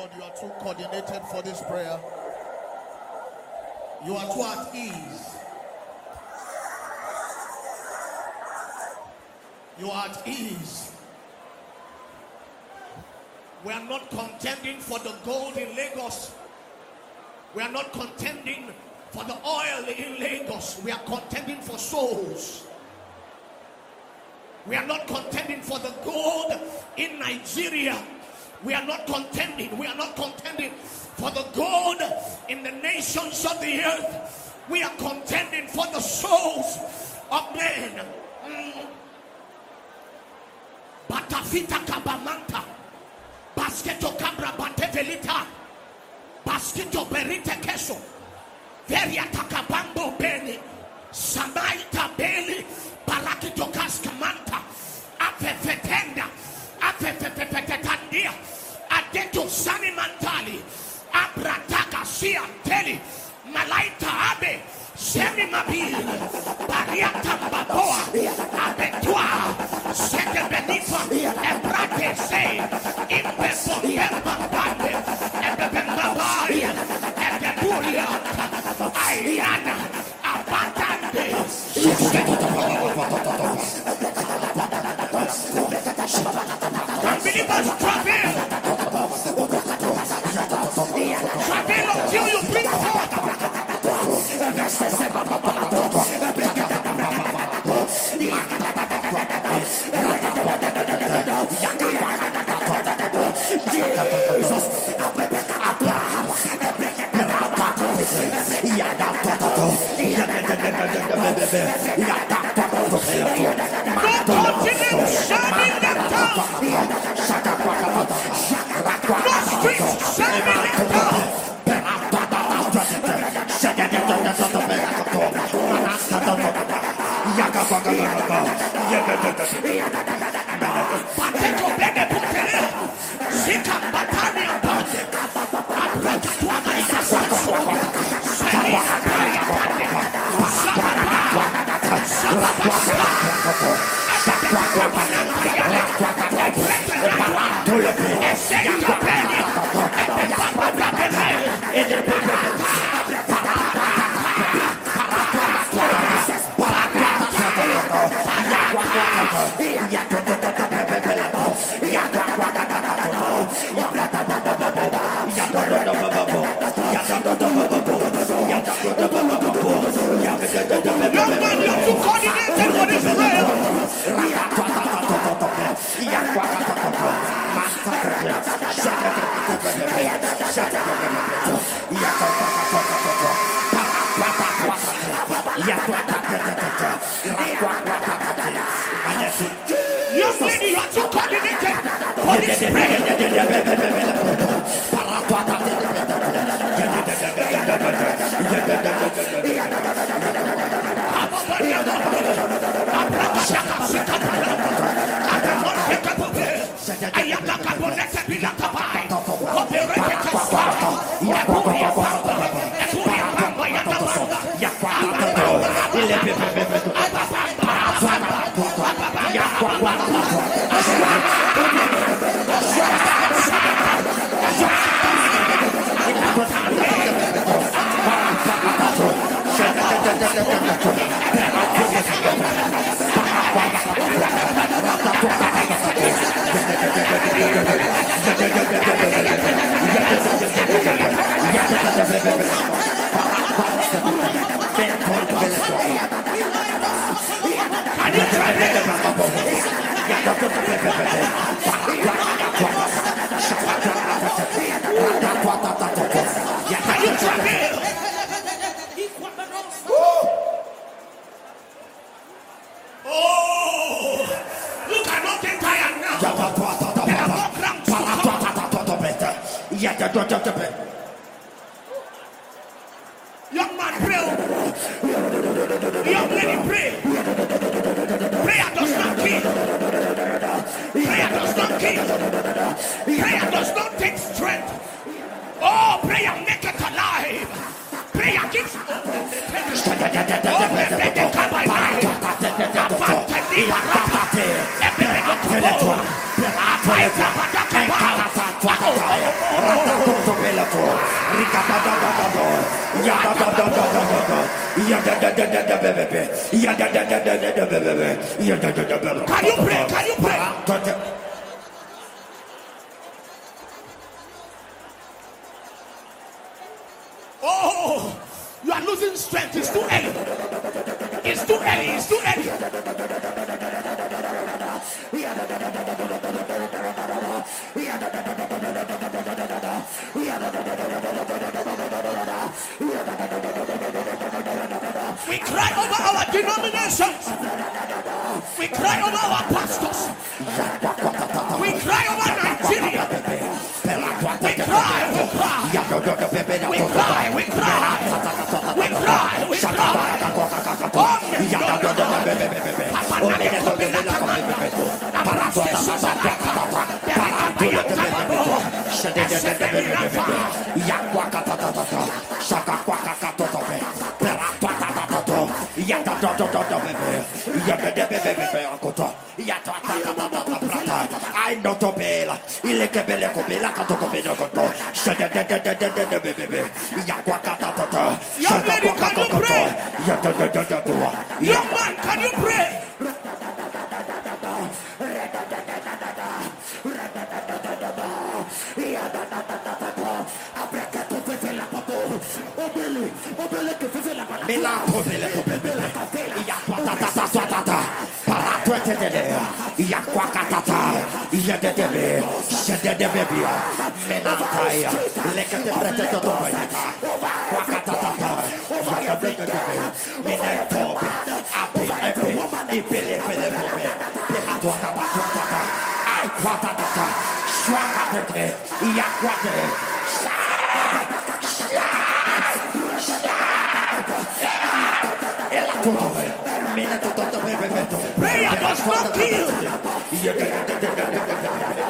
God, you are too coordinated for this prayer. You are too at ease. You are at ease. We are not contending for the gold in Lagos. We are not contending for the oil in Lagos. We are contending for souls. We are not contending for the gold in Nigeria. We are not contending. We are not contending for the gold in the nations of the earth. We are contending for the souls of men. Mm. Batafita kabamanta. Basketo cabra batevelita. Basketo berite queso. Veria takabambo beni. Apefetetandia. Adeto sani mantali. Abrataka sianteli. Malaita abe. Semi mabil. Bariata baboa. Abetua. Sete benifa. Ebrate se. Impepo bemba bande. Ebebemba baria. Ebeburia. Ayana. Abandande. Unbelievers Travel until you bring forth. No Vamos. Young you coordinated for this prayer. Oh, I'm not going to be able to do it.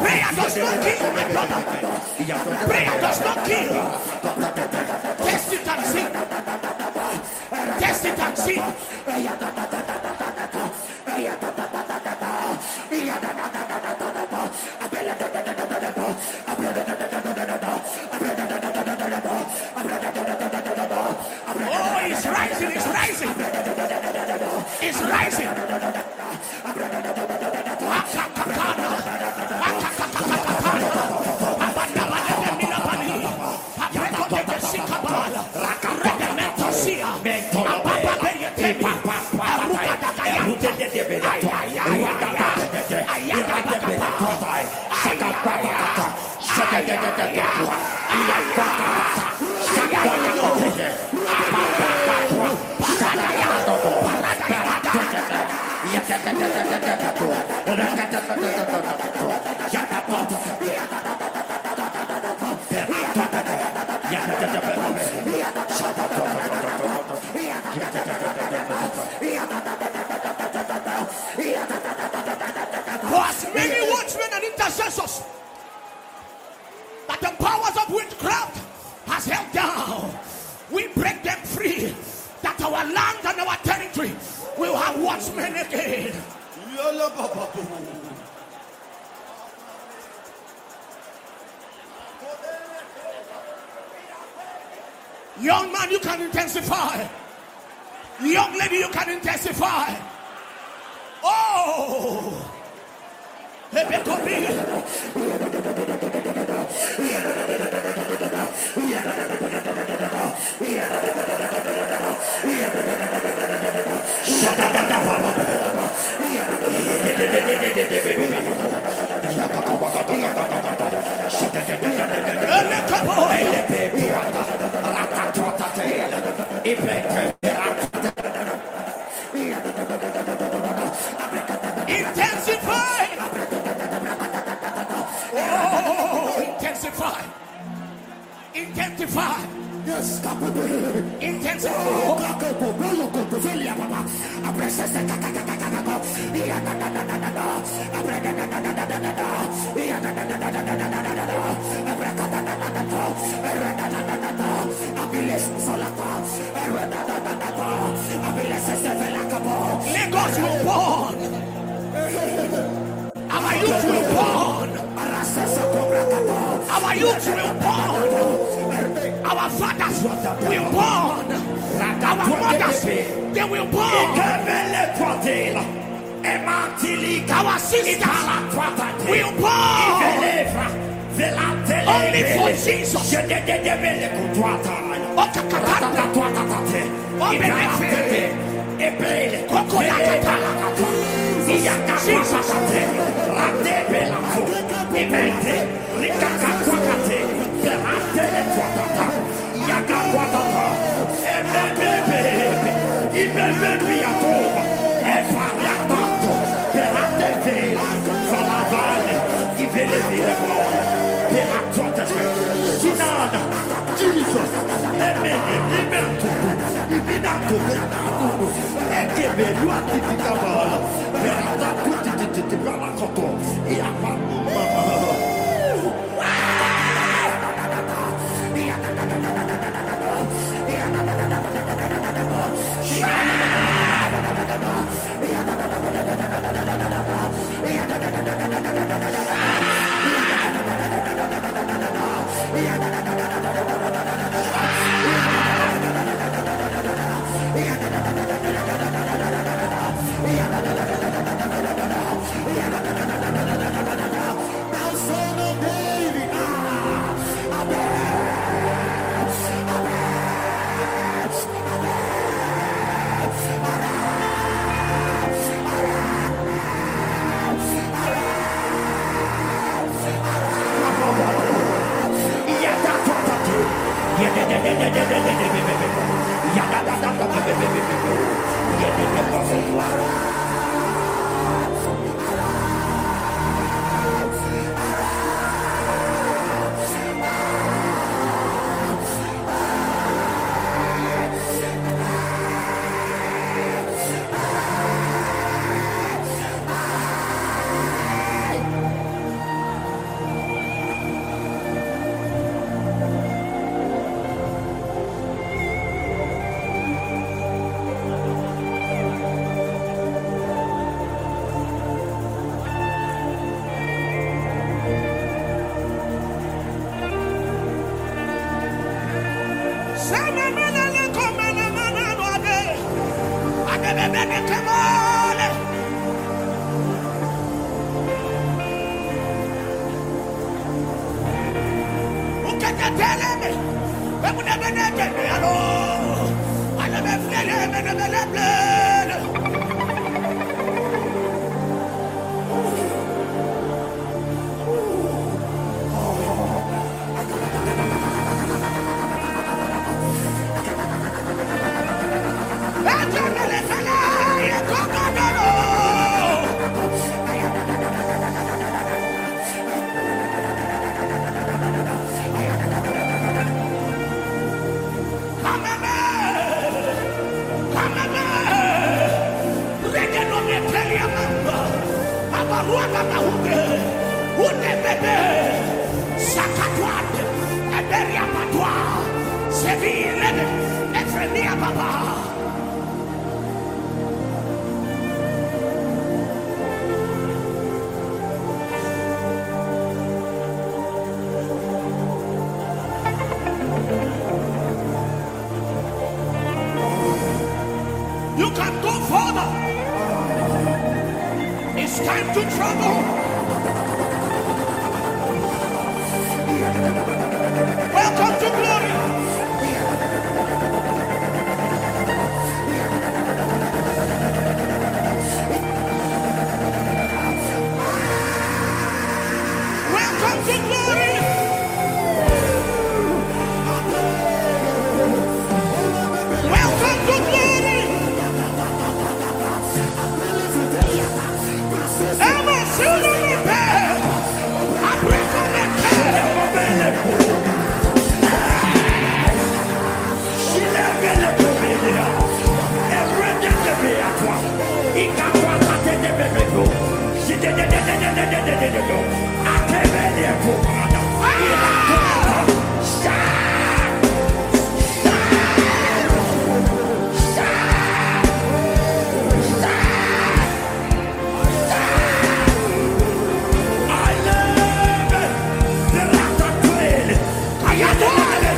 Prayer does not kill, my brother. Prayer does not kill. Yeah.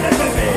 enemy.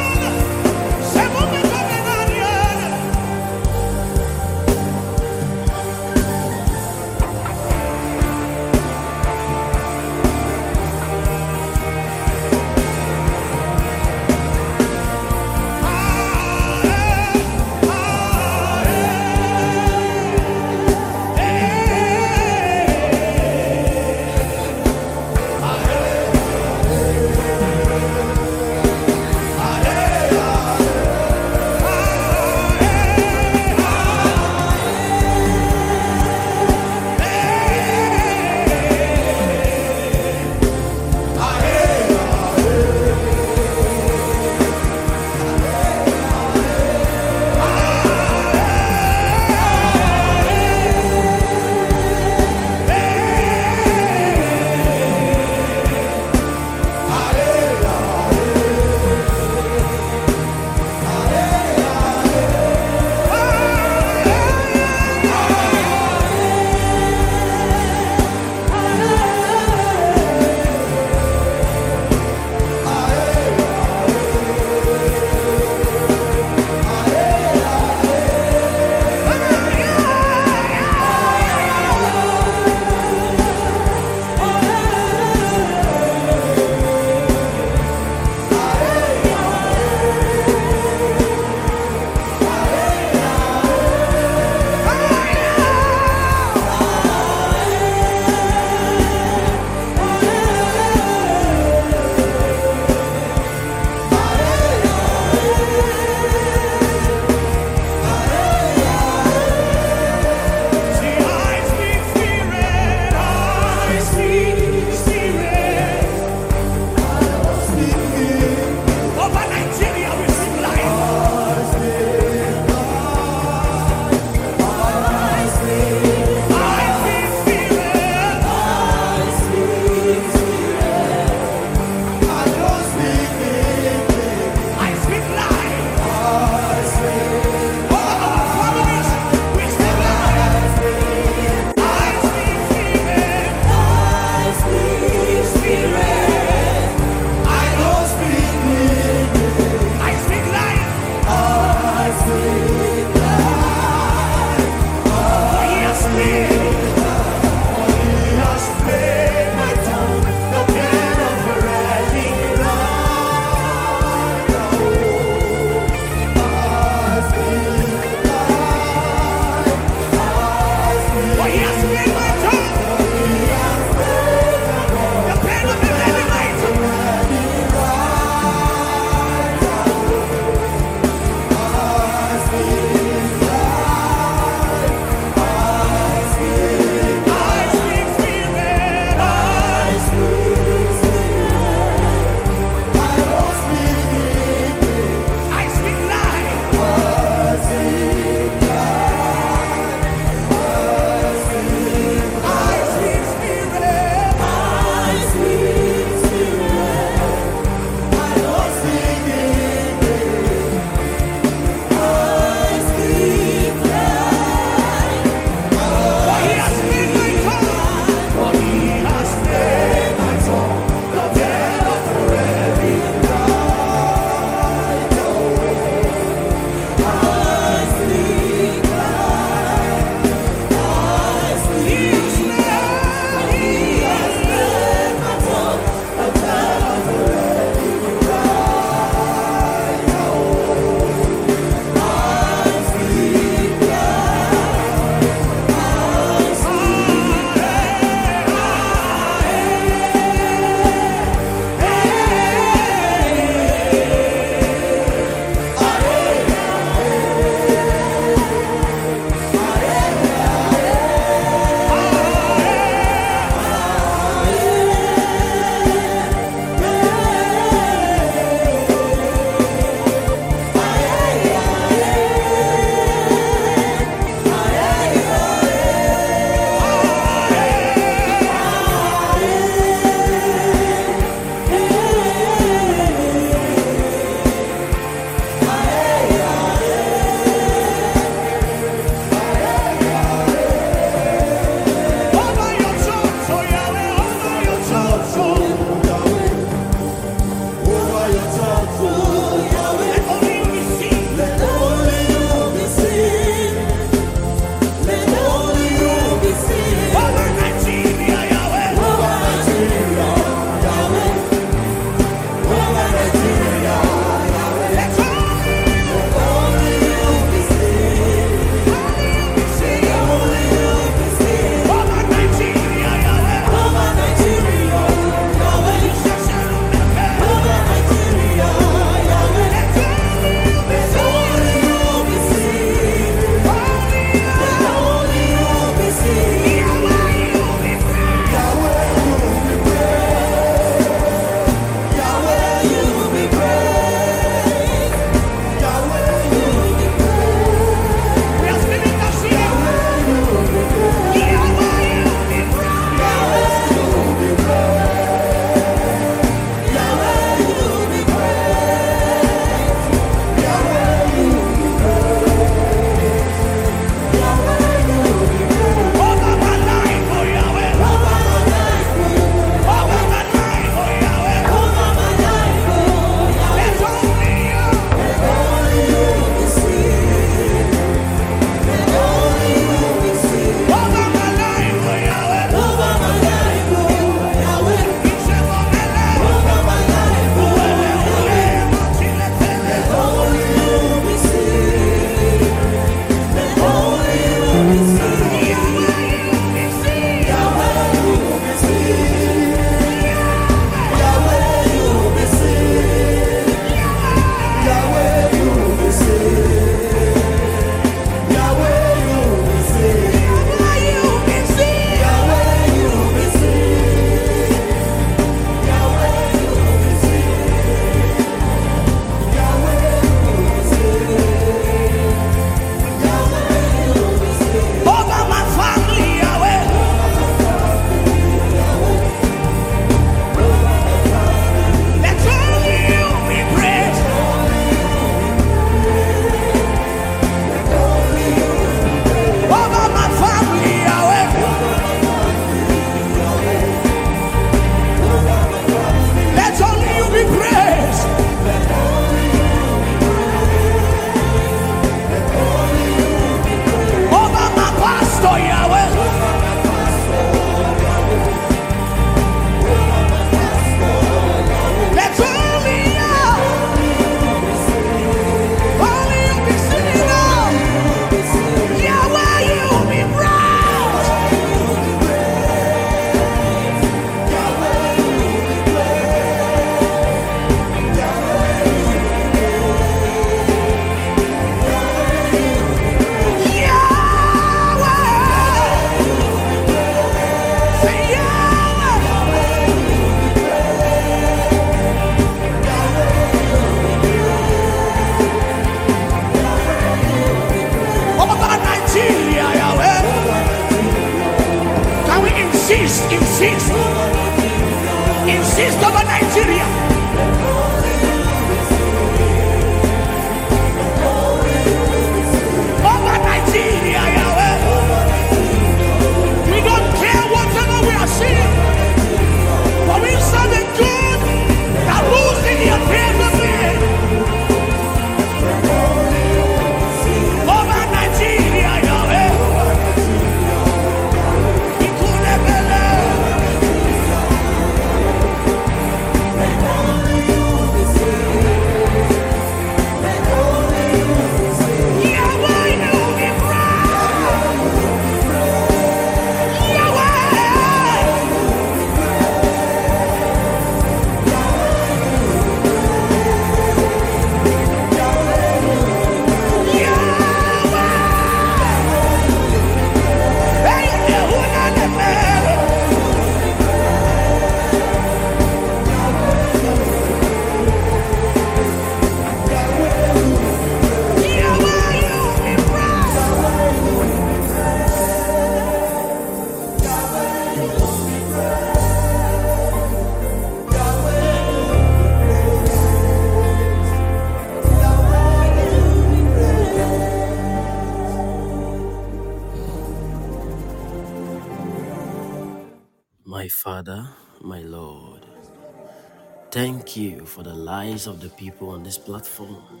For the lives of the people on this platform.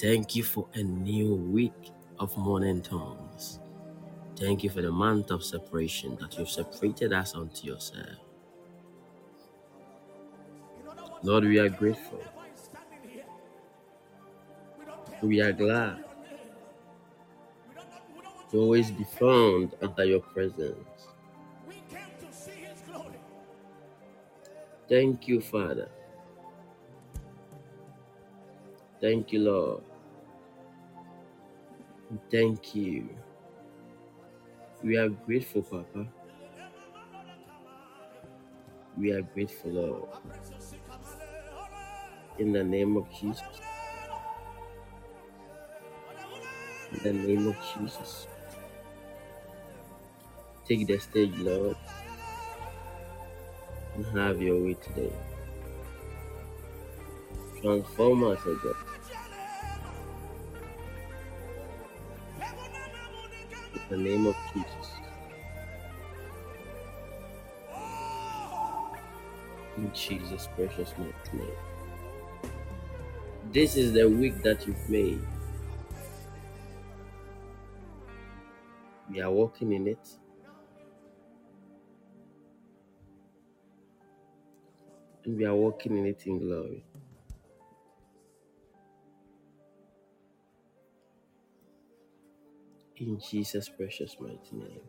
Thank you for a new week of morning tongues. Thank you for the month of separation that you've separated us unto yourself. Lord, we are grateful. We are glad to always be found under your presence. Thank you, Father. Thank you, Lord. Thank you. We are grateful, Papa. We are grateful, Lord. In the name of Jesus. In the name of Jesus. Take the stage, Lord, and have your way today. Transform us, God. The name of Jesus. In Jesus' precious name. This is the week that you've made. We are walking in it. And we are walking in it in glory. In Jesus' precious mighty name.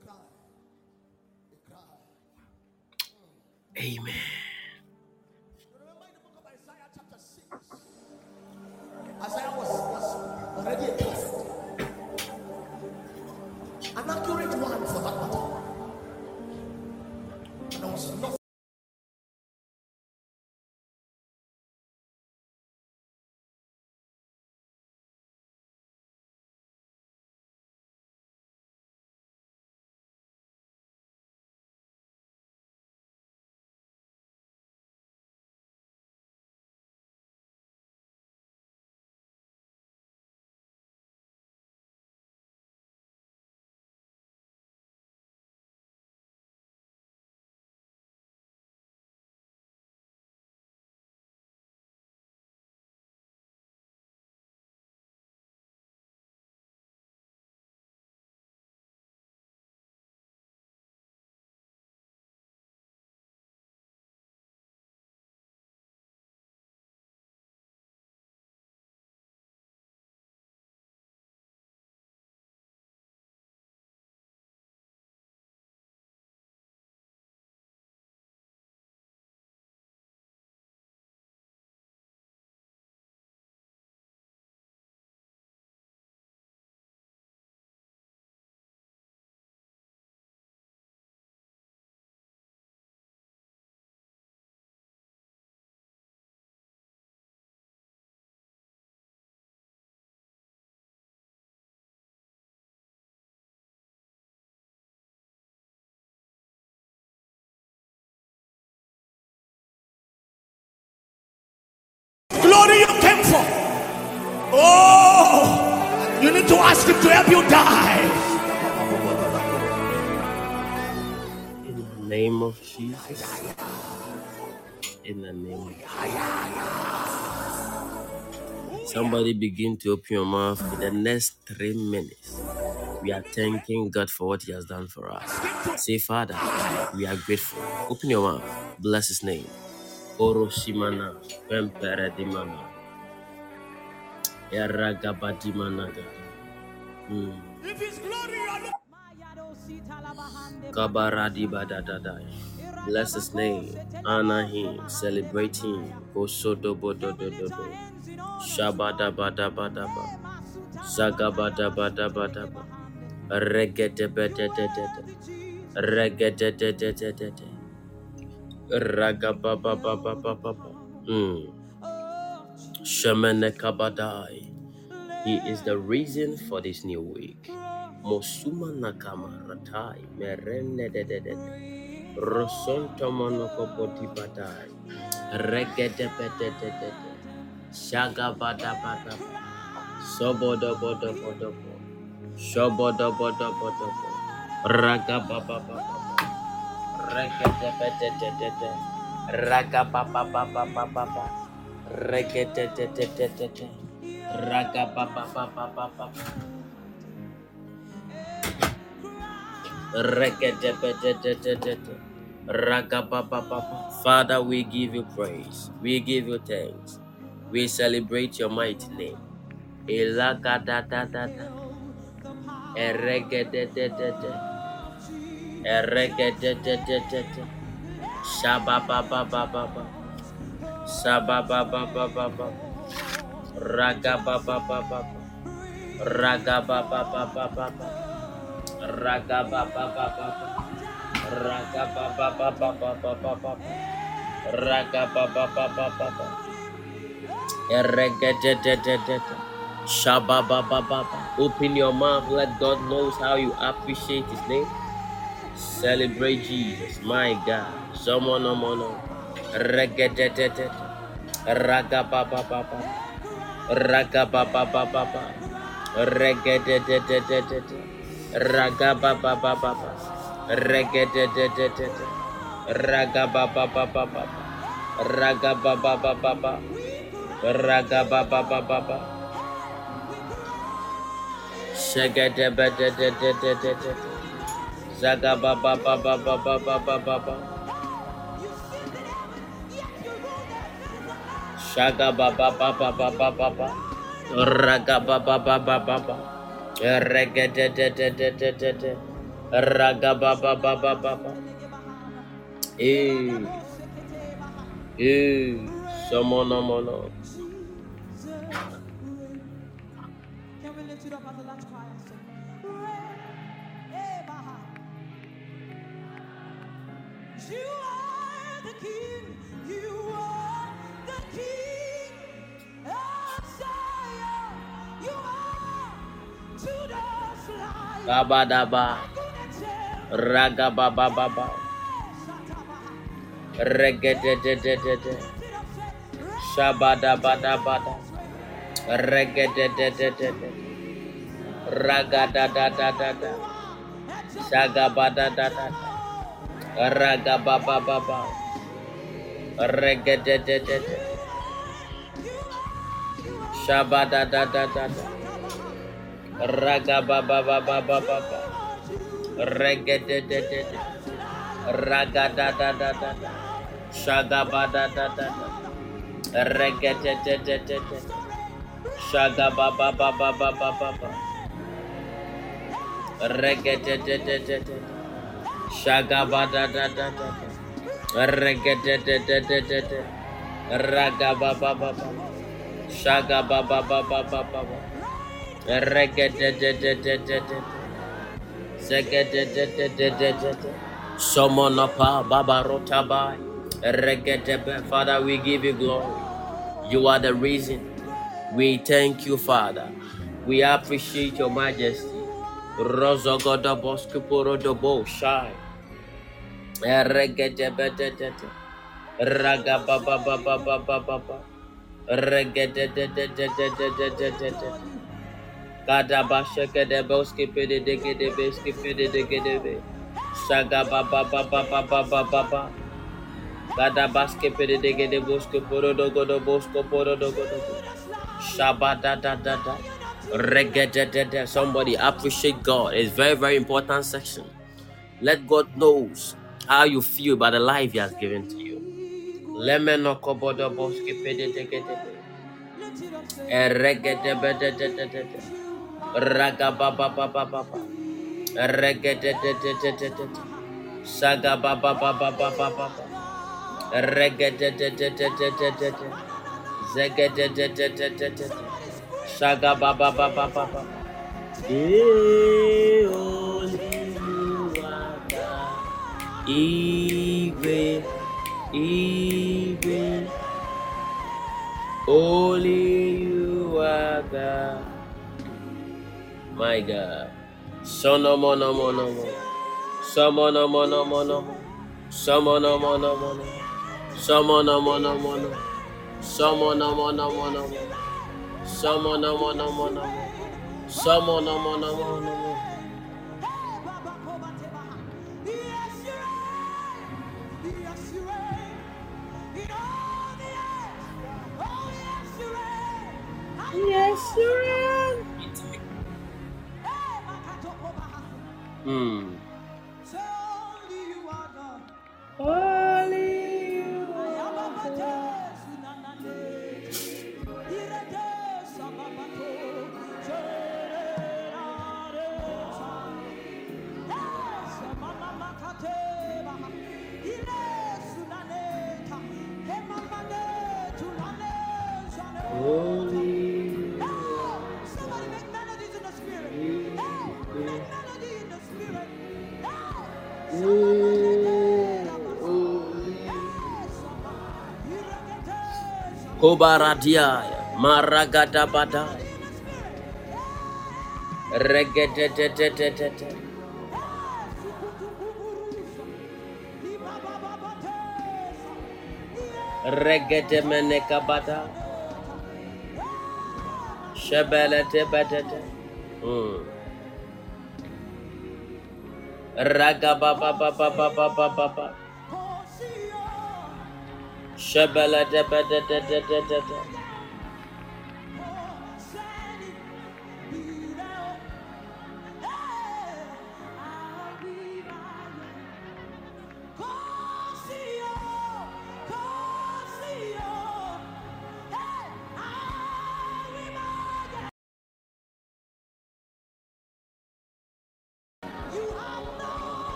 Amen. Remember in the book of Isaiah, chapter 6. Isaiah was, was already a prophet. An accurate one for that matter. And there was nothing. Oh, you need to ask him to help you die. In the name of Jesus. In the name of Somebody begin to open your mouth in the next three minutes. We are thanking God for what He has done for us. Say, Father, we are grateful. Open your mouth. Bless His name. Oroshimana, Pempere Dimana, Eragabadimana. Mm. If his glory you are Kabaradi badadadai. Bless his name. Honor him. Celebrate him. Kosodo bododododo. Shabada bada bada ba. Zagabada bada bada ba. Regede bedededede. Regede dedededede. Ragababa baba baba ba. Mm. Shemene kabadai. He is the reason for this new week. Mosuma nakama ratai merende de de de de. Regede bede de de de. Shaga bada bada ba. Sobodo bodo bodo bo. Shobodo bodo bodo bo. Raga baba. Regede bede de de de. Baba baba Father, we give you praise. We give you thanks. We celebrate your mighty name. Elagadadadada. Eregedededede. Eregedededede. Shabababababa. Shabababababa. Ragababababa. Ragababababa. Ragababababa. Ragababababababa. Ragabababababa. Eregedededede. Shababababa. Open your mouth. Let God knows how you appreciate His name. Celebrate Jesus, my God. Someone no mono. Regedededede. Ragababababa. Ragababababa. Regedededede. Ragababababa. Regedededede. Ragababababa. Ragababababa. Ragababababa. Shagedebededededede. Zagabababababababa. Shagababababababa. Ragabababababa. Regededededede. Ragabababababa. Eh, eh, somono mono. Can Kabadaba. Ragababababa. Regedededede. Shabadabadabada. Regedededede. Ragadadadadada. Shagabadadadada. Ragababababa. Regedededede. Shabadadadadada. Ragabababababa. Regedededede. Ragadadadadada. Shagabadadadada. Regedededede. Shagababababababa. Regedededede. Shagabadadadada. Regedededede. Ragababababa. Shagabababababa. Somonapa ah, Babarotabai. Regedebe. Father, we give you glory. You are the reason. We thank you, Father. We appreciate your majesty. Rozogoda Boskuporo Dobo Shai. Regedebedede. Ragababababababa. Kadaba Shekedebe Skipidi Digidebe Skipidi Digidebe Shagaba Baba Baba Baba Baba Kadaba Skipidi Digidebe Skiporo Dogodo Bosco Poro Dogodo Shabada da da da Regedede Somebody appreciate God. It's very very important section. Let God knows how you feel about the life He has given to you. Lemenokobodo Boskipidi Digidebe Eregedebe Ragabababababa. Regetetetetetetete. Sagababababababa. Regetetetetetetete. Zegetetetetetete. Sagabababababa. Ee Olúwa Igbe Igbe Olúwa. My God. Sono mono mono mono. Somono mono mono mono. Somono mono mono. Somono mono mono. Somono mono mono mono. Somono mono mono mono. Somono mono mono mono. Yes, you are. Mm. Holy you are God. Kobaradiaya Maragadabadaya Regedetetetetete Regedemenekabada Shebeletebatete mm. Ragabababababababa Shabala da da da da da da.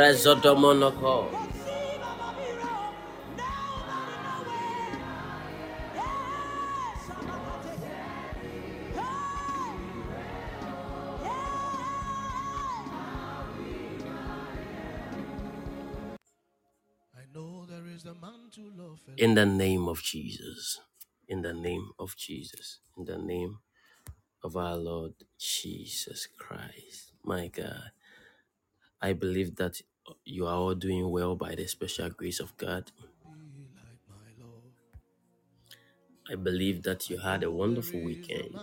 And In the name of Jesus. In the name of Jesus. In the name of our Lord Jesus Christ. My God. I believe that you are all doing well by the special grace of God. I believe that you had a wonderful weekend.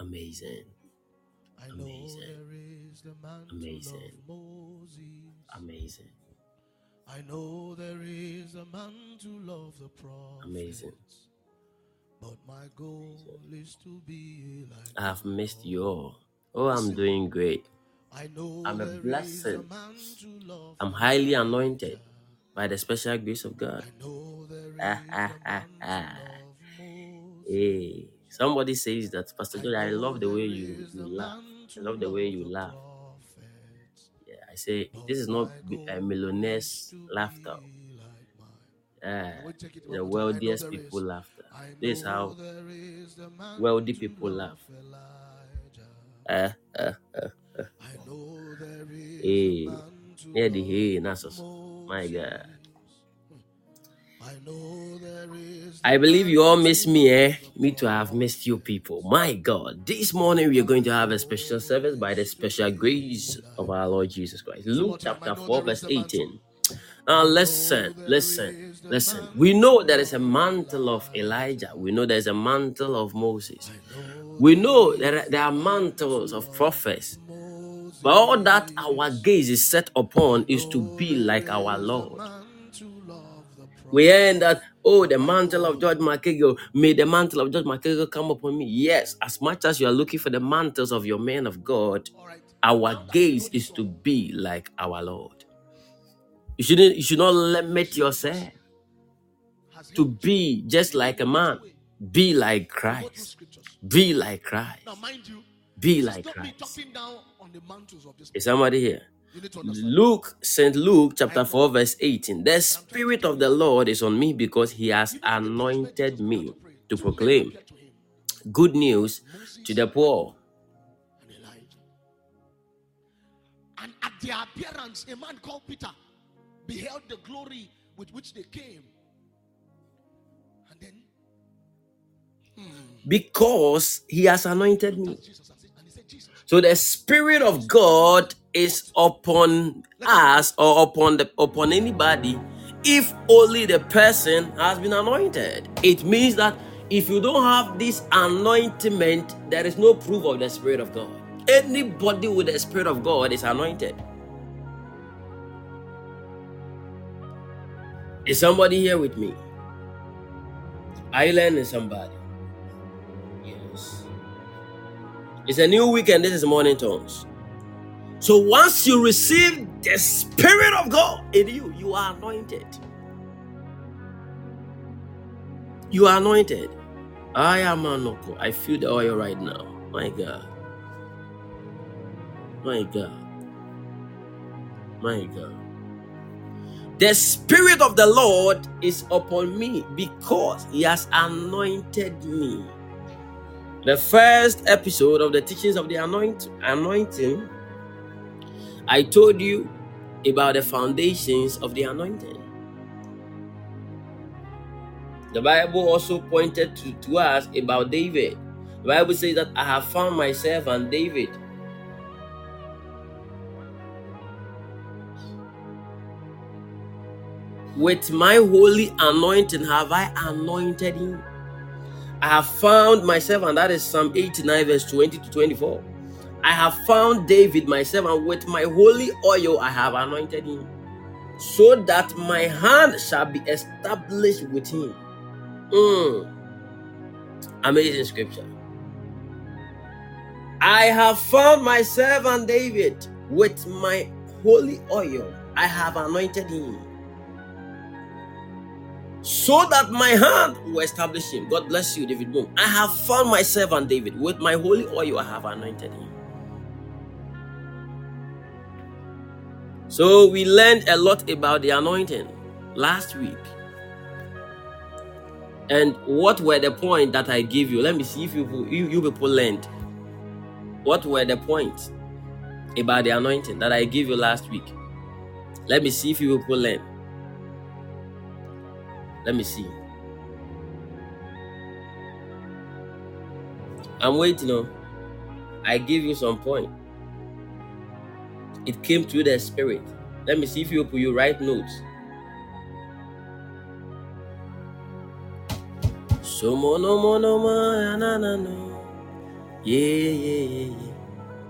Amazing. I know Amazing. there is Amazing. Amazing. I know there is a man to love the prophets. Amazing. But my goal is to be like I have missed you all. Oh, I'm doing great. I'm a blessing. I'm highly anointed by the special grace of God. Ah, ah, ah, hey, somebody says that, Pastor George, I love the way you, you laugh. I love the way you laugh. Yeah, I say, this is not a eh, millionaire's laughter. Yeah, the wealthiest people laugh. This is how wealthy people laugh. Uh, uh, uh. I know there is hey, a man yeah, the hey, Nasos. My God. I know there is I believe you all miss me, eh? Me too, I have missed you people. My God, this morning we are going to have a special service by the special grace of our Lord Jesus Christ. Luke chapter 4, verse 18. Now, listen, listen, listen. We know there is a mantle of Elijah, we know there's a mantle of Moses, we know there are, there are mantles of prophets. But all that our gaze is set upon is to be like our Lord. We hear that, oh, the mantle of George McEagle, may the mantle of George McEagle come upon me. Yes, as much as you are looking for the mantles of your men of God, our gaze is to be like our Lord. You shouldn't you should not limit yourself to be just like a man. Be like Christ. Be like Christ. Now, mind you, Be like me Christ. talking down on the mantles of this. Is somebody here? You need to understand. Luke, St. Luke chapter 4, verse 18. The Spirit of the Lord is on me because he has anointed me to proclaim Get to him good news to the poor. and Elijah. And at their appearance, a man called Peter beheld the glory with which they came. And then hmm. Because he has anointed me. Jesus and he said, Jesus, So the Spirit of God is upon us or upon the upon anybody if only the person has been anointed. It means that if you don't have this anointment, there is no proof of the Spirit of God. Anybody with the Spirit of God is anointed. Is somebody here with me? Are you learning somebody? It's a new weekend. This is morning tongues. So once you receive the Spirit of God in you, you are anointed. You are anointed. I am Anoko. I feel the oil right now. My God. My God. My God. The Spirit of the Lord is upon me because He has anointed me. The first episode of the teachings of the anoint- anointing, I told you about the foundations of the anointing. The Bible also pointed to, to us about David. The Bible says that I have found myself and David. With my holy anointing have I anointed him. I have found myself, and that is Psalm 89, verse 20 to 24. I have found David myself, and with my holy oil I have anointed him, so that my hand shall be established with him. Mm. Amazing scripture. I have found my servant David with my holy oil. I have anointed him so that my hand will establish him. God bless you, David Boom. I have found my servant David with my holy oil. I have anointed him. So we learned a lot about the anointing last week. And what were the points that I gave you? Let me see if you, you, you people learned. What were the points about the anointing that I gave you last week? Let me see if you people learned. Let me see. I'm waiting on. I give you some point. It came through the spirit. Let me see if you put you write notes. So mono mono ma na na no. Yeah yeah yeah yeah.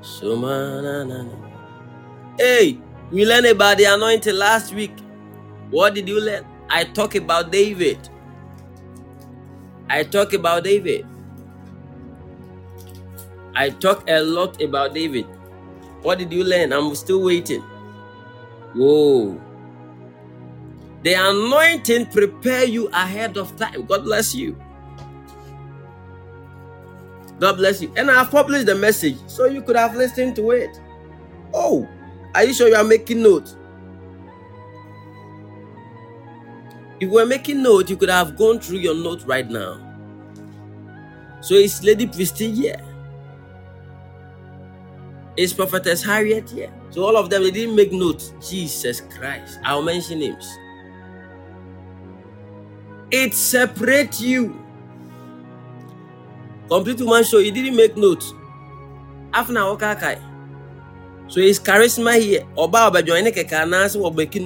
So ma na na no. Hey, we learned about the anointing last week. What did you learn? I talk about David. I talk about David. I talk a lot about David. What did you learn? I'm still waiting. Whoa. The anointing prepare you ahead of time. God bless you. God bless you. And I have published the message so you could have listened to it. Oh, are you sure you are making notes? If were making notes, you could have gone through your notes right now. So it's Lady Pristine It's Prophetess Harriet here? So all of them they didn't make notes. Jesus Christ. I'll mention names. It separates you. Complete woman show, he didn't make notes. After okay, So his charisma here, Oba Oba join keke anase wɔ making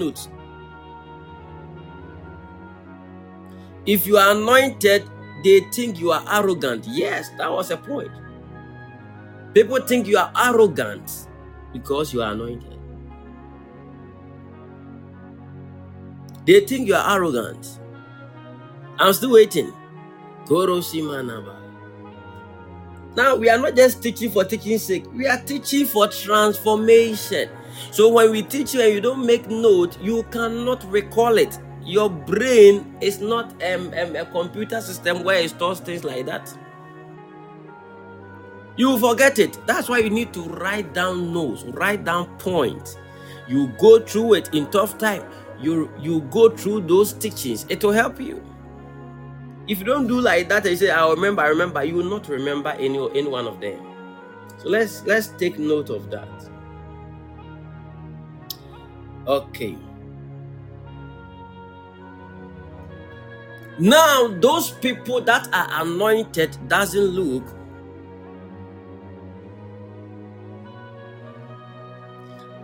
If you are anointed, they think you are arrogant. Yes, that was a point. People think you are arrogant because you are anointed. They think you are arrogant. I'm still waiting. Now we are not just teaching for teaching's sake, we are teaching for transformation. So when we teach you and you don't make note, you cannot recall it. Your brain is not um, um, a computer system where it stores things like that. You forget it. That's why you need to write down notes, write down points. You go through it in tough time. You you go through those teachings. It will help you. If you don't do like that, and say, "I remember, I remember," you will not remember any any one of them. So let's let's take note of that. Okay. Now, those people that are anointed doesn't look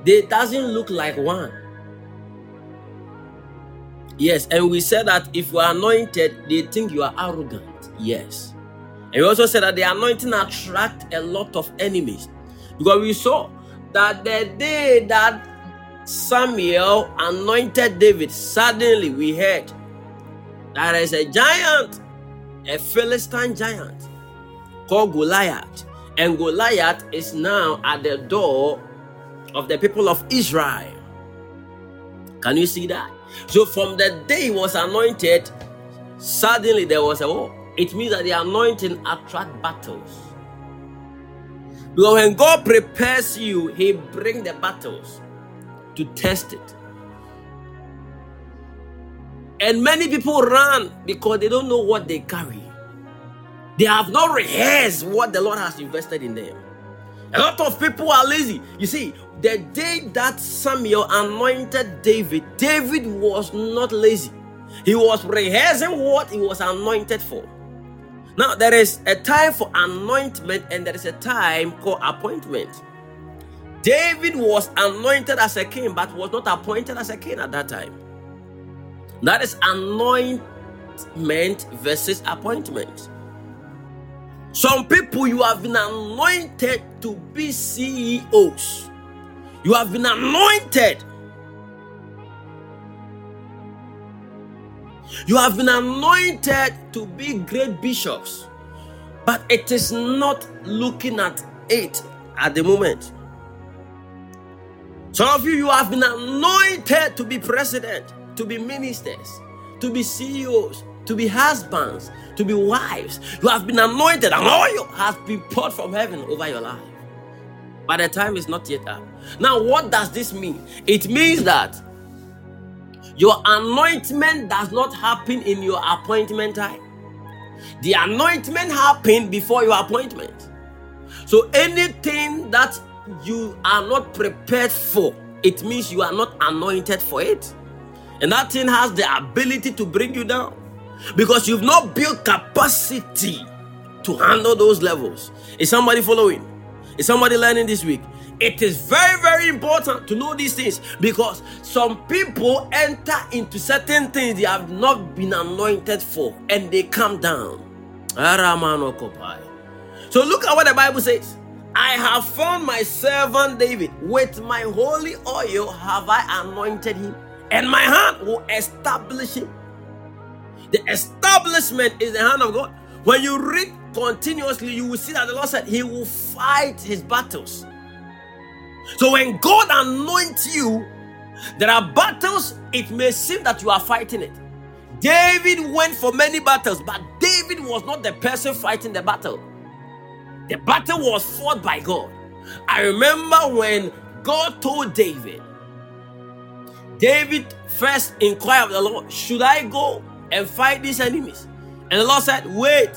they doesn't look like one. Yes, and we said that if you are anointed, they think you are arrogant. Yes. And we also said that the anointing attract a lot of enemies. Because we saw that the day that Samuel anointed David, suddenly we heard there is a giant, a Philistine giant called Goliath. And Goliath is now at the door of the people of Israel. Can you see that? So from the day he was anointed, suddenly there was a war. It means that the anointing attract battles. Because when God prepares you, He bring the battles to test it. And many people run because they don't know what they carry. They have not rehearsed what the Lord has invested in them. A lot of people are lazy. You see, the day that Samuel anointed David, David was not lazy. He was rehearsing what he was anointed for. Now, there is a time for anointment and there is a time called appointment. David was anointed as a king, but was not appointed as a king at that time. That is anointment versus appointment. Some people you have been anointed to be CEOs. You have been anointed. You have been anointed to be great bishops, but it is not looking at it at the moment. Some of you, you have been anointed to be president to be ministers, to be CEOs, to be husbands, to be wives. You have been anointed, and oil has been poured from heaven over your life. But the time is not yet up. Now, what does this mean? It means that your anointment does not happen in your appointment time. The anointment happened before your appointment. So anything that you are not prepared for, it means you are not anointed for it. And that thing has the ability to bring you down because you've not built capacity to handle those levels. Is somebody following? Is somebody learning this week? It is very, very important to know these things because some people enter into certain things they have not been anointed for and they come down. So look at what the Bible says. I have found my servant David. With my holy oil have I anointed him and my hand will establish him. The establishment is the hand of God. When you read continuously, you will see that the Lord said He will fight His battles. So when God anoints you, there are battles, it may seem that you are fighting it. David went for many battles, but David was not the person fighting the battle. The battle was fought by God. I remember when God told David, David first inquired of the Lord, Should I go and fight these enemies? And the Lord said, Wait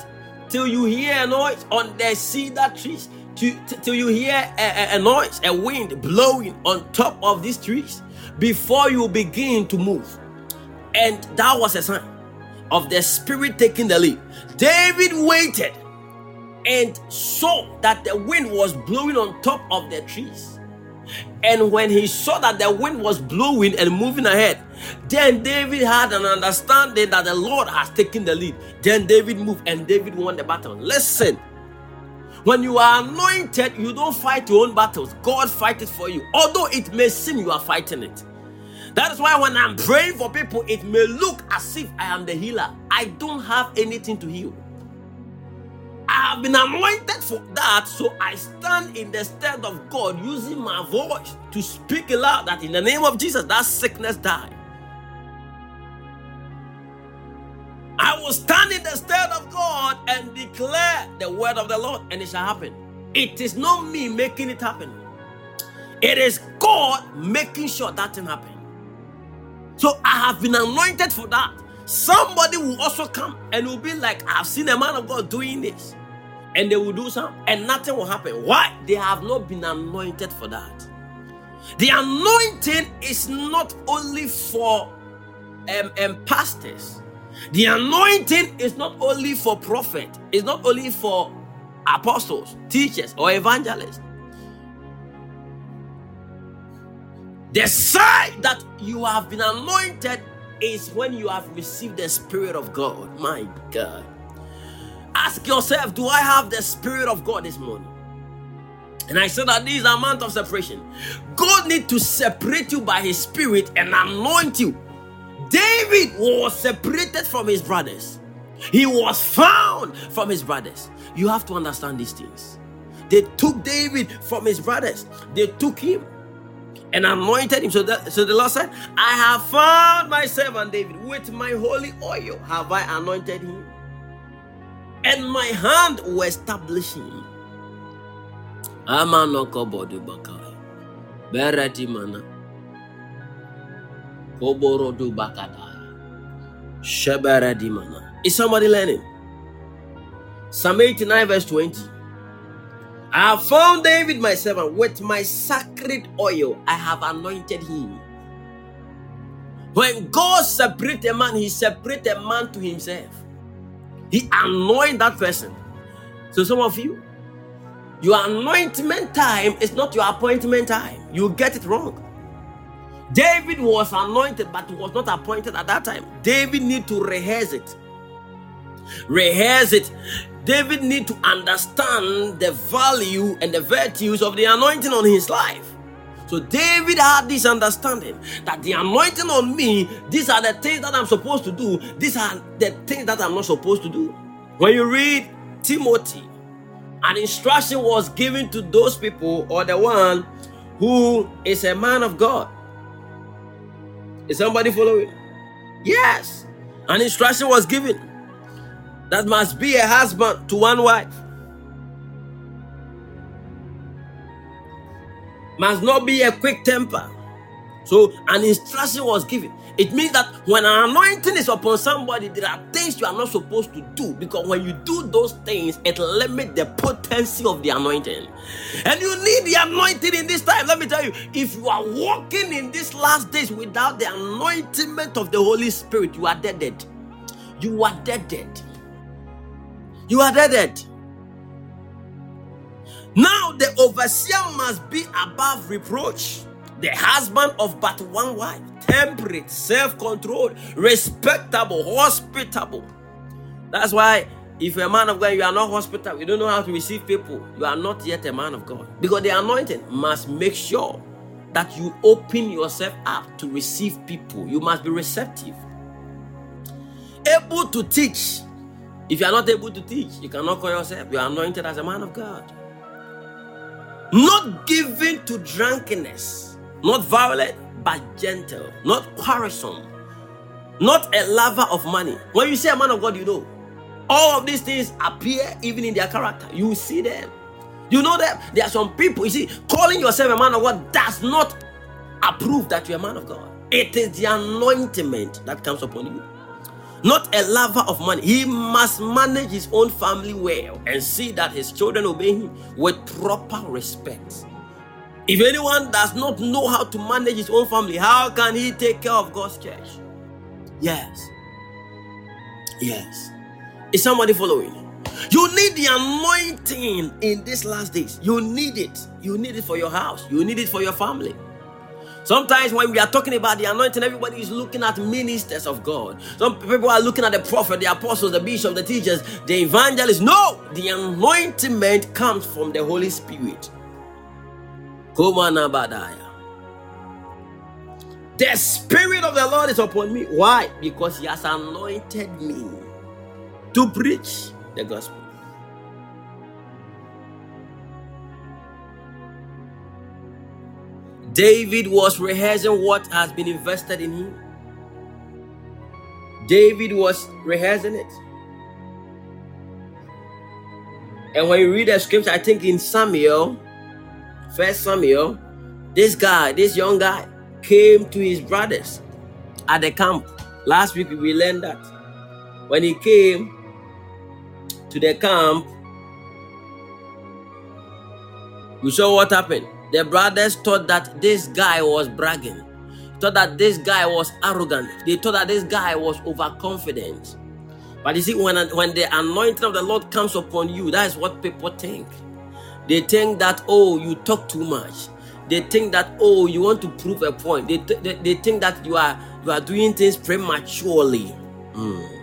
till you hear a noise on the cedar trees, till, you hear a, a, a noise, a wind blowing on top of these trees before you begin to move. And that was a sign. of the Spirit taking the lead. David waited and saw that the wind was blowing on top of the trees. And when he saw that the wind was blowing and moving ahead, then David had an understanding that the Lord has taken the lead. Then David moved and David won the battle. Listen, when you are anointed, you don't fight your own battles, God fights it for you. Although it may seem you are fighting it. That is why when I'm praying for people, it may look as if I am the healer. I don't have anything to heal. I have been anointed for that, so I stand in the stead of God using my voice to speak aloud that in the name of Jesus, that sickness die. I will stand in the stead of God and declare the word of the Lord, and it shall happen. It is not me making it happen, it is God making sure that thing happen. So I have been anointed for that. Somebody will also come and will be like, I've seen a man of God doing this and they will do some and nothing will happen. Why? They have not been anointed for that. The anointing is not only for um, um, pastors. The anointing is not only for prophet. It's not only for apostles, teachers, or evangelists. The sign that you have been anointed is when you have received the Spirit of God. My God. Ask yourself, do I have the Spirit of God this morning? And I said that this is a month of separation. God need to separate you by His Spirit and anoint you. David was separated from his brothers. He was found from his brothers. You have to understand these things. They took David from his brothers. They took him and anointed him. So, that, so the Lord said, I have found my servant David with my holy oil. Have I anointed him? And my hand will establish him. Amanoko bodubakai. Bereti mana. Koborodu bakadaya. Sheberedi mana. Is somebody learning? Psalm 89 verse 20. I have found David my servant with my sacred oil. I have anointed him. When God separates a man, he separates a man to himself. He anoint that person. So some of you, your anointment time is not your appointment time. You get it wrong. David was anointed, but he was not appointed at that time. David need to rehearse it. Rehearse it. David need to understand the value and the virtues of the anointing on his life. So David had this understanding that the anointing on me, these are the things that I'm supposed to do, these are the things that I'm not supposed to do. When you read Timothy, an instruction was given to those people or the one who is a man of God. Is somebody following? Yes. An instruction was given that must be a husband to one wife. Must not be a quick temper. So an instruction was given. It means that when an anointing is upon somebody, there are things you are not supposed to do because when you do those things, it limits the potency of the anointing. And you need the anointing in this time. Let me tell you, if you are walking in these last days without the anointment of the Holy Spirit, you are dead. You are dead. You are dead. Now the overseer must be above reproach, the husband of but one wife, temperate, self controlled, respectable, hospitable. That's why if you're a man of God, you are not hospitable, you don't know how to receive people, you are not yet a man of God. Because the anointing must make sure that you open yourself up to receive people. You must be receptive. Able to teach. If you are not able to teach, you cannot call yourself. You are anointed as a man of God not given to drunkenness, not violent, but gentle, not quarrelsome, not a lover of money. When you say a man of God, you know all of these things appear even in their character. You see them. You know that there are some people, you see, calling yourself a man of God does not approve that you're a man of God. It is the anointment that comes upon you not a lover of money. He must manage his own family well and see that his children obey him with proper respect. If anyone does not know how to manage his own family, how can he take care of God's church? Yes. Yes. Is somebody following? You need the anointing in these last days. You need it. You need it for your house. You need it for your family. Sometimes when we are talking about the anointing, everybody is looking at ministers of God. Some people are looking at the prophet, the apostles, the bishops, the teachers, the evangelists. No, the anointing comes from the Holy Spirit. The Spirit of the Lord is upon me. Why? Because He has anointed me to preach the gospel. David was rehearsing what has been invested in him. David was rehearsing it. And when you read the scripture, I think in Samuel, First Samuel, this guy, this young guy, came to his brothers at the camp. Last week we learned that. When he came to the camp, we saw what happened. The brothers thought that this guy was bragging, thought that this guy was arrogant, they thought that this guy was overconfident. But you see, when, when the anointing of the Lord comes upon you, that is what people think. They think that, oh, you talk too much. They think that, oh, you want to prove a point. They, they, they think that you are you are doing things prematurely. Mm.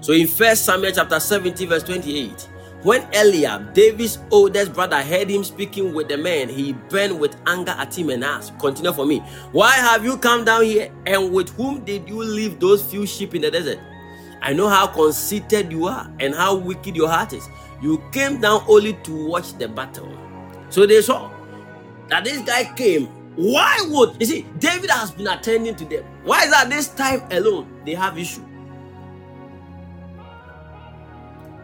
So in First Samuel chapter 17, verse 28, when Eliab, David's oldest brother, heard him speaking with the man, he burned with anger at him and asked, Continue for me. Why have you come down here? And with whom did you leave those few sheep in the desert? I know how conceited you are and how wicked your heart is. You came down only to watch the battle. So they saw that this guy came. Why would you see David has been attending to them? Why is that this time alone they have issue?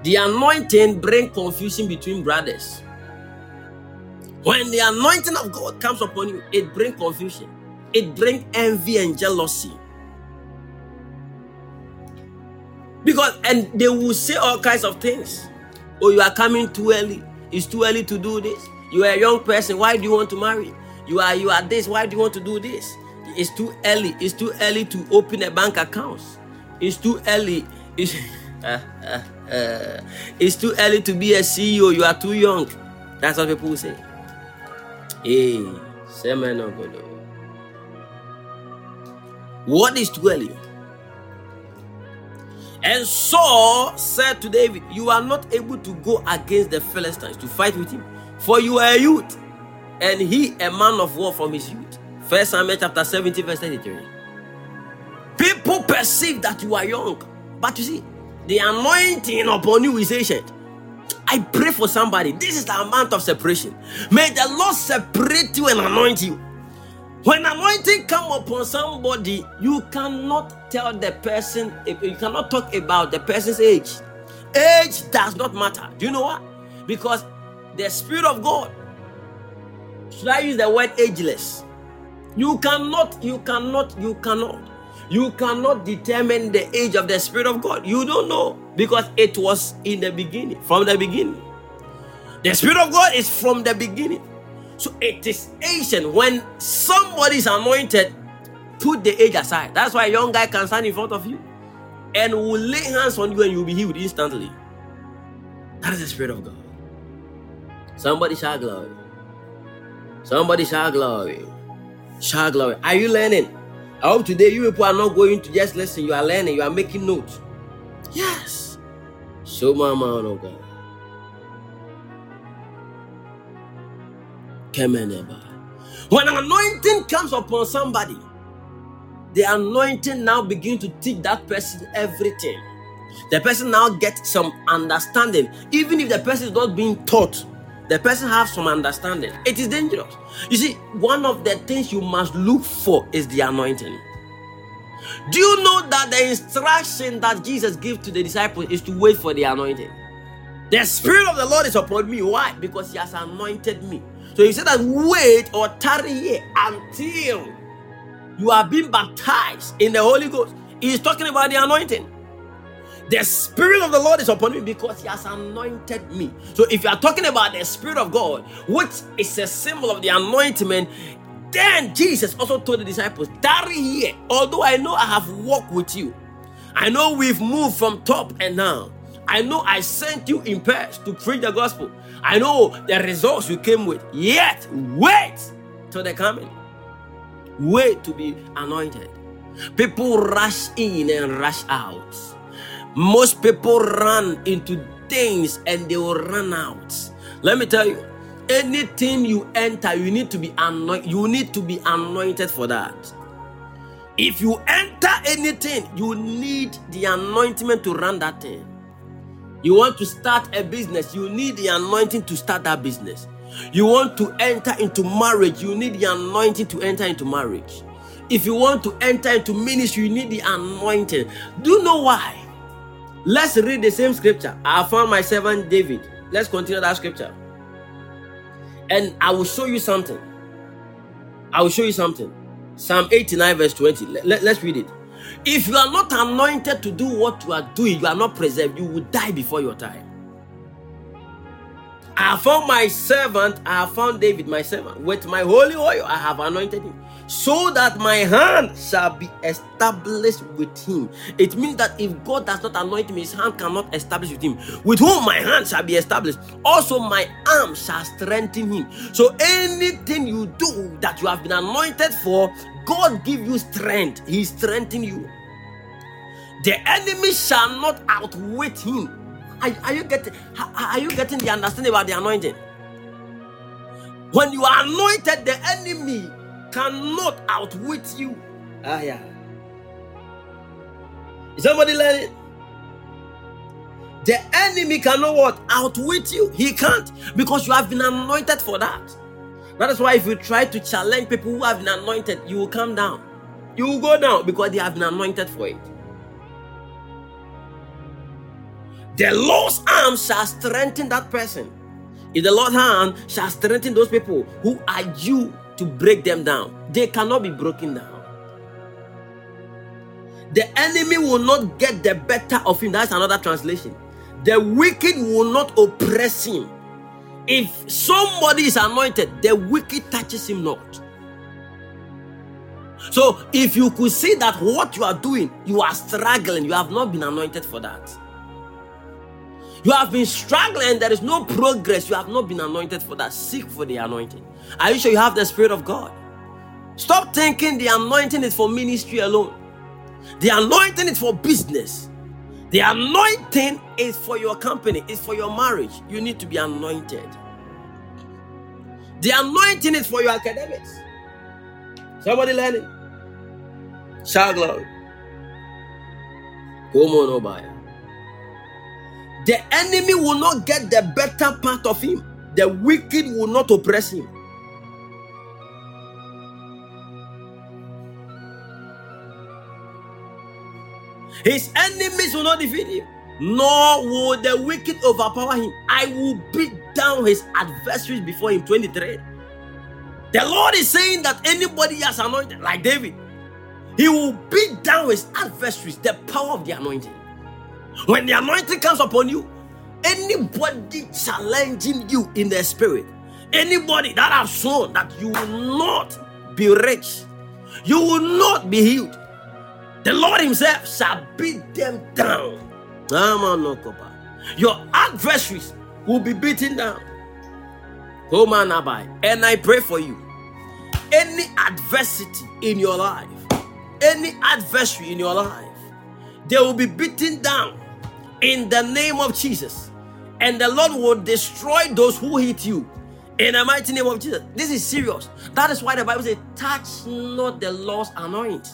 The anointing bring confusion between brothers. When the anointing of God comes upon you, it bring confusion. It bring envy and jealousy. Because and they will say all kinds of things. Oh, you are coming too early. It's too early to do this. You are a young person. Why do you want to marry? You are you are this. Why do you want to do this? It's too early. It's too early to open a bank account. It's too early. It's, Eh, eh, eh. it's too early to be a CEO. You are too young. That's what people say. Hey, What is too early? And Saul said to David, You are not able to go against the Philistines to fight with him, for you are a youth, and he a man of war from his youth. First Samuel chapter 17, verse 33. People perceive that you are young, but you see, the anointing upon you is ancient. I pray for somebody. This is the amount of separation. May the Lord separate you and anoint you. When anointing come upon somebody, you cannot tell the person, you cannot talk about the person's age. Age does not matter. Do you know what? Because the Spirit of God, should I use the word ageless? You cannot, you cannot, you cannot you cannot determine the age of the Spirit of God. You don't know because it was in the beginning, from the beginning. The Spirit of God is from the beginning. So it is ancient. When somebody is anointed, put the age aside. That's why a young guy can stand in front of you and will lay hands on you and you'll be healed instantly. That is the Spirit of God. Somebody shout glory. Somebody shout glory. Shout glory. Are you learning? I hope today you people are not going to just listen, you are learning, you are making notes. Yes. Show my man, oh God. When an anointing comes upon somebody, the anointing now begin to teach that person everything. The person now gets some understanding, even if the person is not being taught. The person has some understanding. It is dangerous. You see, one of the things you must look for is the anointing. Do you know that the instruction that Jesus gave to the disciples is to wait for the anointing? The Spirit of the Lord is upon me. Why? Because He has anointed me. So He said that wait or tarry here until you are being baptized in the Holy Ghost. He's talking about the anointing. The Spirit of the Lord is upon me because He has anointed me. So, if you are talking about the Spirit of God, which is a symbol of the anointment, then Jesus also told the disciples, Tarry here, although I know I have walked with you. I know we've moved from top and down. I know I sent you in pairs to preach the gospel. I know the results you came with. Yet, wait till they're coming. Wait to be anointed. People rush in and rush out. Most people run into things and they will run out. Let me tell you, anything you enter, you need to be anointed. You need to be anointed for that. If you enter anything, you need the anointment to run that thing. You want to start a business, you need the anointing to start that business. You want to enter into marriage, you need the anointing to enter into marriage. If you want to enter into ministry, you need the anointing. Do you know why? Let's read the same scripture. I found my servant David. Let's continue that scripture. And I will show you something. I will show you something. Psalm 89, verse 20. Let, us read it. If you are not anointed to do what you are doing, you are not preserved, you will die before your time. I found my servant, I found David, my servant. With my holy oil, I have anointed him so that my hand shall be established with him. It means that if God does not anoint him, his hand cannot establish with him. With whom my hand shall be established, also my arm shall strengthen him. So anything you do that you have been anointed for, God give you strength. He strengthen you. The enemy shall not outwit him. Are, are you getting? Are you getting the understanding about the anointing? When you are anointed, the enemy cannot outwit you. Ah, yeah. Is somebody learning? The enemy cannot what? Outwit you. He can't because you have been anointed for that. That is why if you try to challenge people who have been anointed, you will come down. You will go down because they have been anointed for it. The Lord's arm shall strengthen that person. If the Lord's hand shall strengthen those people who are you to break them down. They cannot be broken down. The enemy will not get the better of him. That's another translation. The wicked will not oppress him. If somebody is anointed, the wicked touches him not. So, if you could see that what you are doing, you are struggling, you have not been anointed for that. You have been struggling, there is no progress, you have not been anointed for that. Seek for the anointing. Are you sure you have the Spirit of God? Stop thinking the anointing is for ministry alone. The anointing is for business. The anointing is for your company, it's for your marriage. You need to be anointed. The anointing is for your academics. Somebody learning. Shout glory. Come on. The enemy will not get the better part of him. The wicked will not oppress him. His enemies will not defeat him, nor will the wicked overpower him. I will beat down his adversaries before him. 23. The Lord is saying that anybody has anointed, like David, he will beat down his adversaries, the power of the anointing. When the anointing comes upon you, anybody challenging you in the spirit, anybody that have shown that you will not be rich, you will not be healed, the Lord Himself shall beat them down. Your adversaries will be beaten down. And I pray for you. Any adversity in your life, any adversary in your life, they will be beaten down in the name of Jesus. And the Lord will destroy those who hit you in the mighty name of Jesus. This is serious. That is why the Bible says, Touch not the Lord's anointed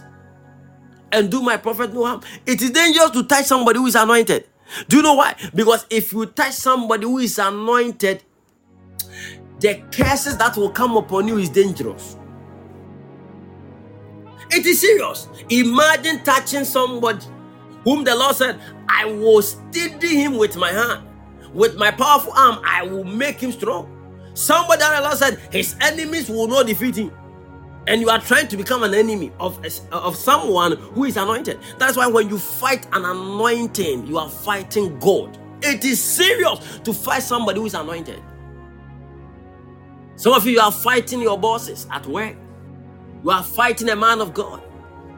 and do my prophet no harm. It is dangerous to touch somebody who is anointed. Do you know why? Because if you touch somebody who is anointed, the curses that will come upon you is dangerous. It is serious. Imagine touching somebody whom the Lord said, I will steady him with my hand. With my powerful arm, I will make him strong. Somebody that the Lord said, His enemies will not defeat him and you are trying to become an enemy of, of someone who is anointed. That's why when you fight an anointing, you are fighting God. It is serious to fight somebody who is anointed. Some of you are fighting your bosses at work. You are fighting a man of God.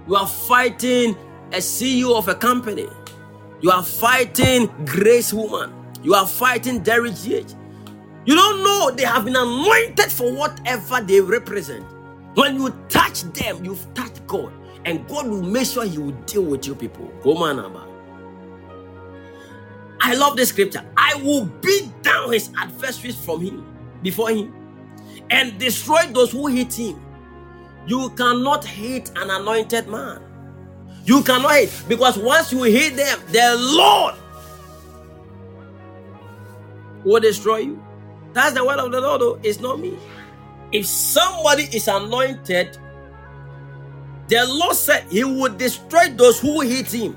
You are fighting a CEO of a company. You are fighting Grace Woman. You are fighting Derek GH. You don't know they have been anointed for whatever they represent. When you touch them, you've touched God, and God will make sure He will deal with you people. Come on, Abba. I love this scripture. I will beat down his adversaries from him, before him, and destroy those who hate him. You cannot hate an anointed man. You cannot hate because once you hate them, the Lord will destroy you. That's the word of the Lord, though. It's not me. If somebody is anointed, the Lord said he would destroy those who hate him.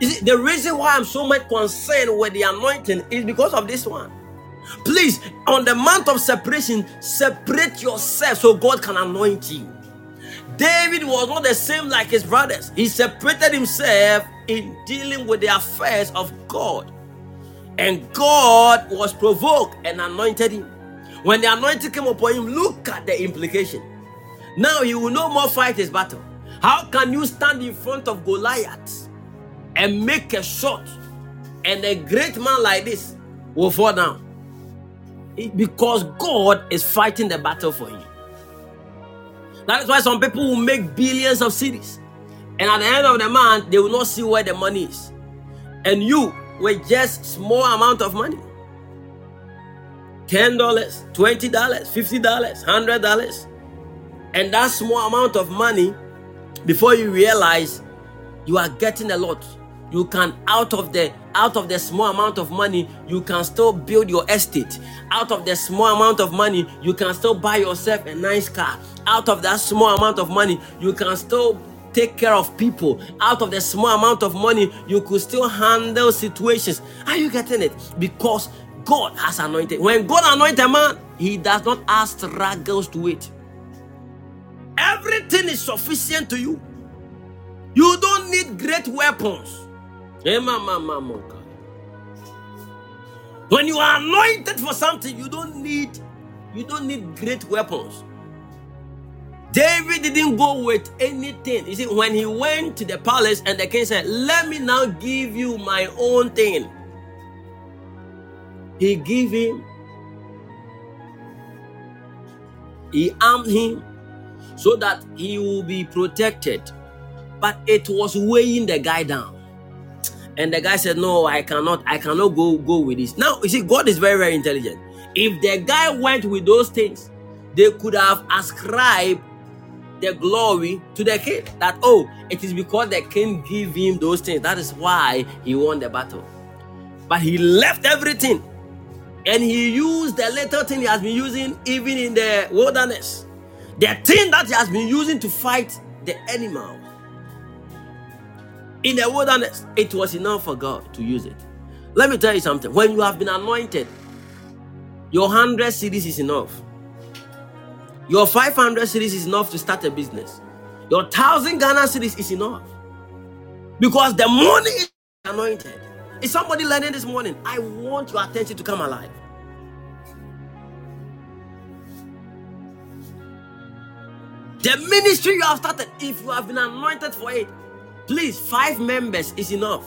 The reason why I'm so much concerned with the anointing is because of this one. Please, on the month of separation, separate yourself so God can anoint you. David was not the same like his brothers. He separated himself in dealing with the affairs of God. And God was provoked and anointed him. When the anointing came upon him, look at the implication. Now he will no more fight his battle. How can you stand in front of Goliath and make a shot and a great man like this will fall down? because God is fighting the battle for him. That is why some people will make billions of cedis. and at the end of the month, they will not see where the money is. And you, with just small amount of money, ten dollars, twenty dollars, fifty dollars, hundred dollars, and that small amount of money, before you realize, you are getting a lot. You can out of the out of the small amount of money, you can still build your estate. Out of the small amount of money, you can still buy yourself a nice car. Out of that small amount of money, you can still take care of people. Out of the small amount of money, you could still handle situations. Are you getting it? Because God has anointed. When God anoints a man, he does not ask struggles to it. Everything is sufficient to you. You don't need great weapons. Eh, when you are anointed for something, you don't need you don't need great weapons. David didn't go with anything. You see, when he went to the palace and the king said, Let me now give you my own thing. He gave him, he armed him so that he will be protected. But it was weighing the guy down. And the guy said, No, I cannot, I cannot go go with this. Now you see, God is very, very intelligent. If the guy went with those things, they could have ascribed the glory to the king. That oh, it is because the king gave him those things. That is why he won the battle. But he left everything. And he used the little thing he has been using even in the wilderness. The thing that he has been using to fight the animal in the wilderness, it was enough for God to use it. Let me tell you something. When you have been anointed, your 100 cedis is enough. Your 500 cedis is enough to start a business. Your 1000 Ghana cedis is enough. Because the money is anointed. Is somebody learning this morning? I want your attention to come alive. The ministry you have started, if you have been anointed for it, Please, five members is enough.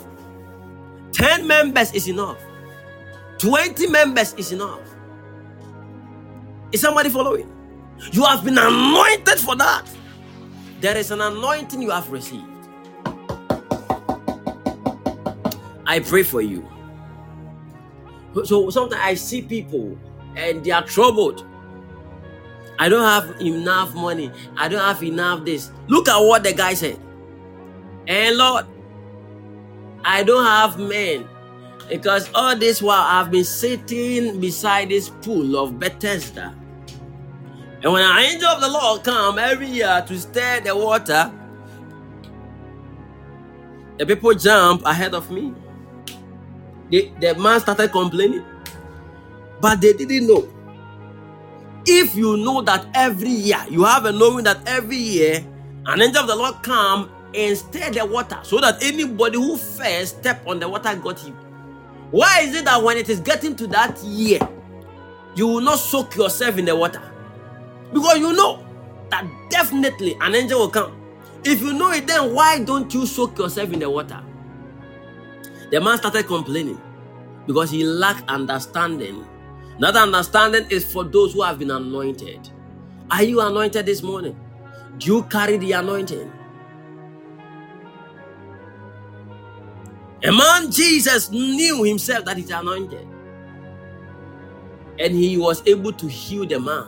10 members is enough. 20 members is enough. Is somebody following? You have been anointed for that. There is an anointing you have received. I pray for you. So sometimes I see people and they are troubled. I don't have enough money. I don't have enough this. Look at what the guy said. And Lord, I don't have men because all this while I've been sitting beside this pool of Bethesda. And when an angel of the Lord come every year to stir the water, the people jump ahead of me. The, the man started complaining, but they didn't know. If you know that every year, you have a knowing that every year an angel of the Lord come and stir the water so that anybody who first step on the water got him. Why is it that when it is getting to that year, you will not soak yourself in the water? Because you know that definitely an angel will come. If you know it, then why don't you soak yourself in the water? The man started complaining because he lacked understanding. That understanding is for those who have been anointed. Are you anointed this morning? Do you carry the anointing? A man, Jesus, knew himself that he's anointed. And he was able to heal the man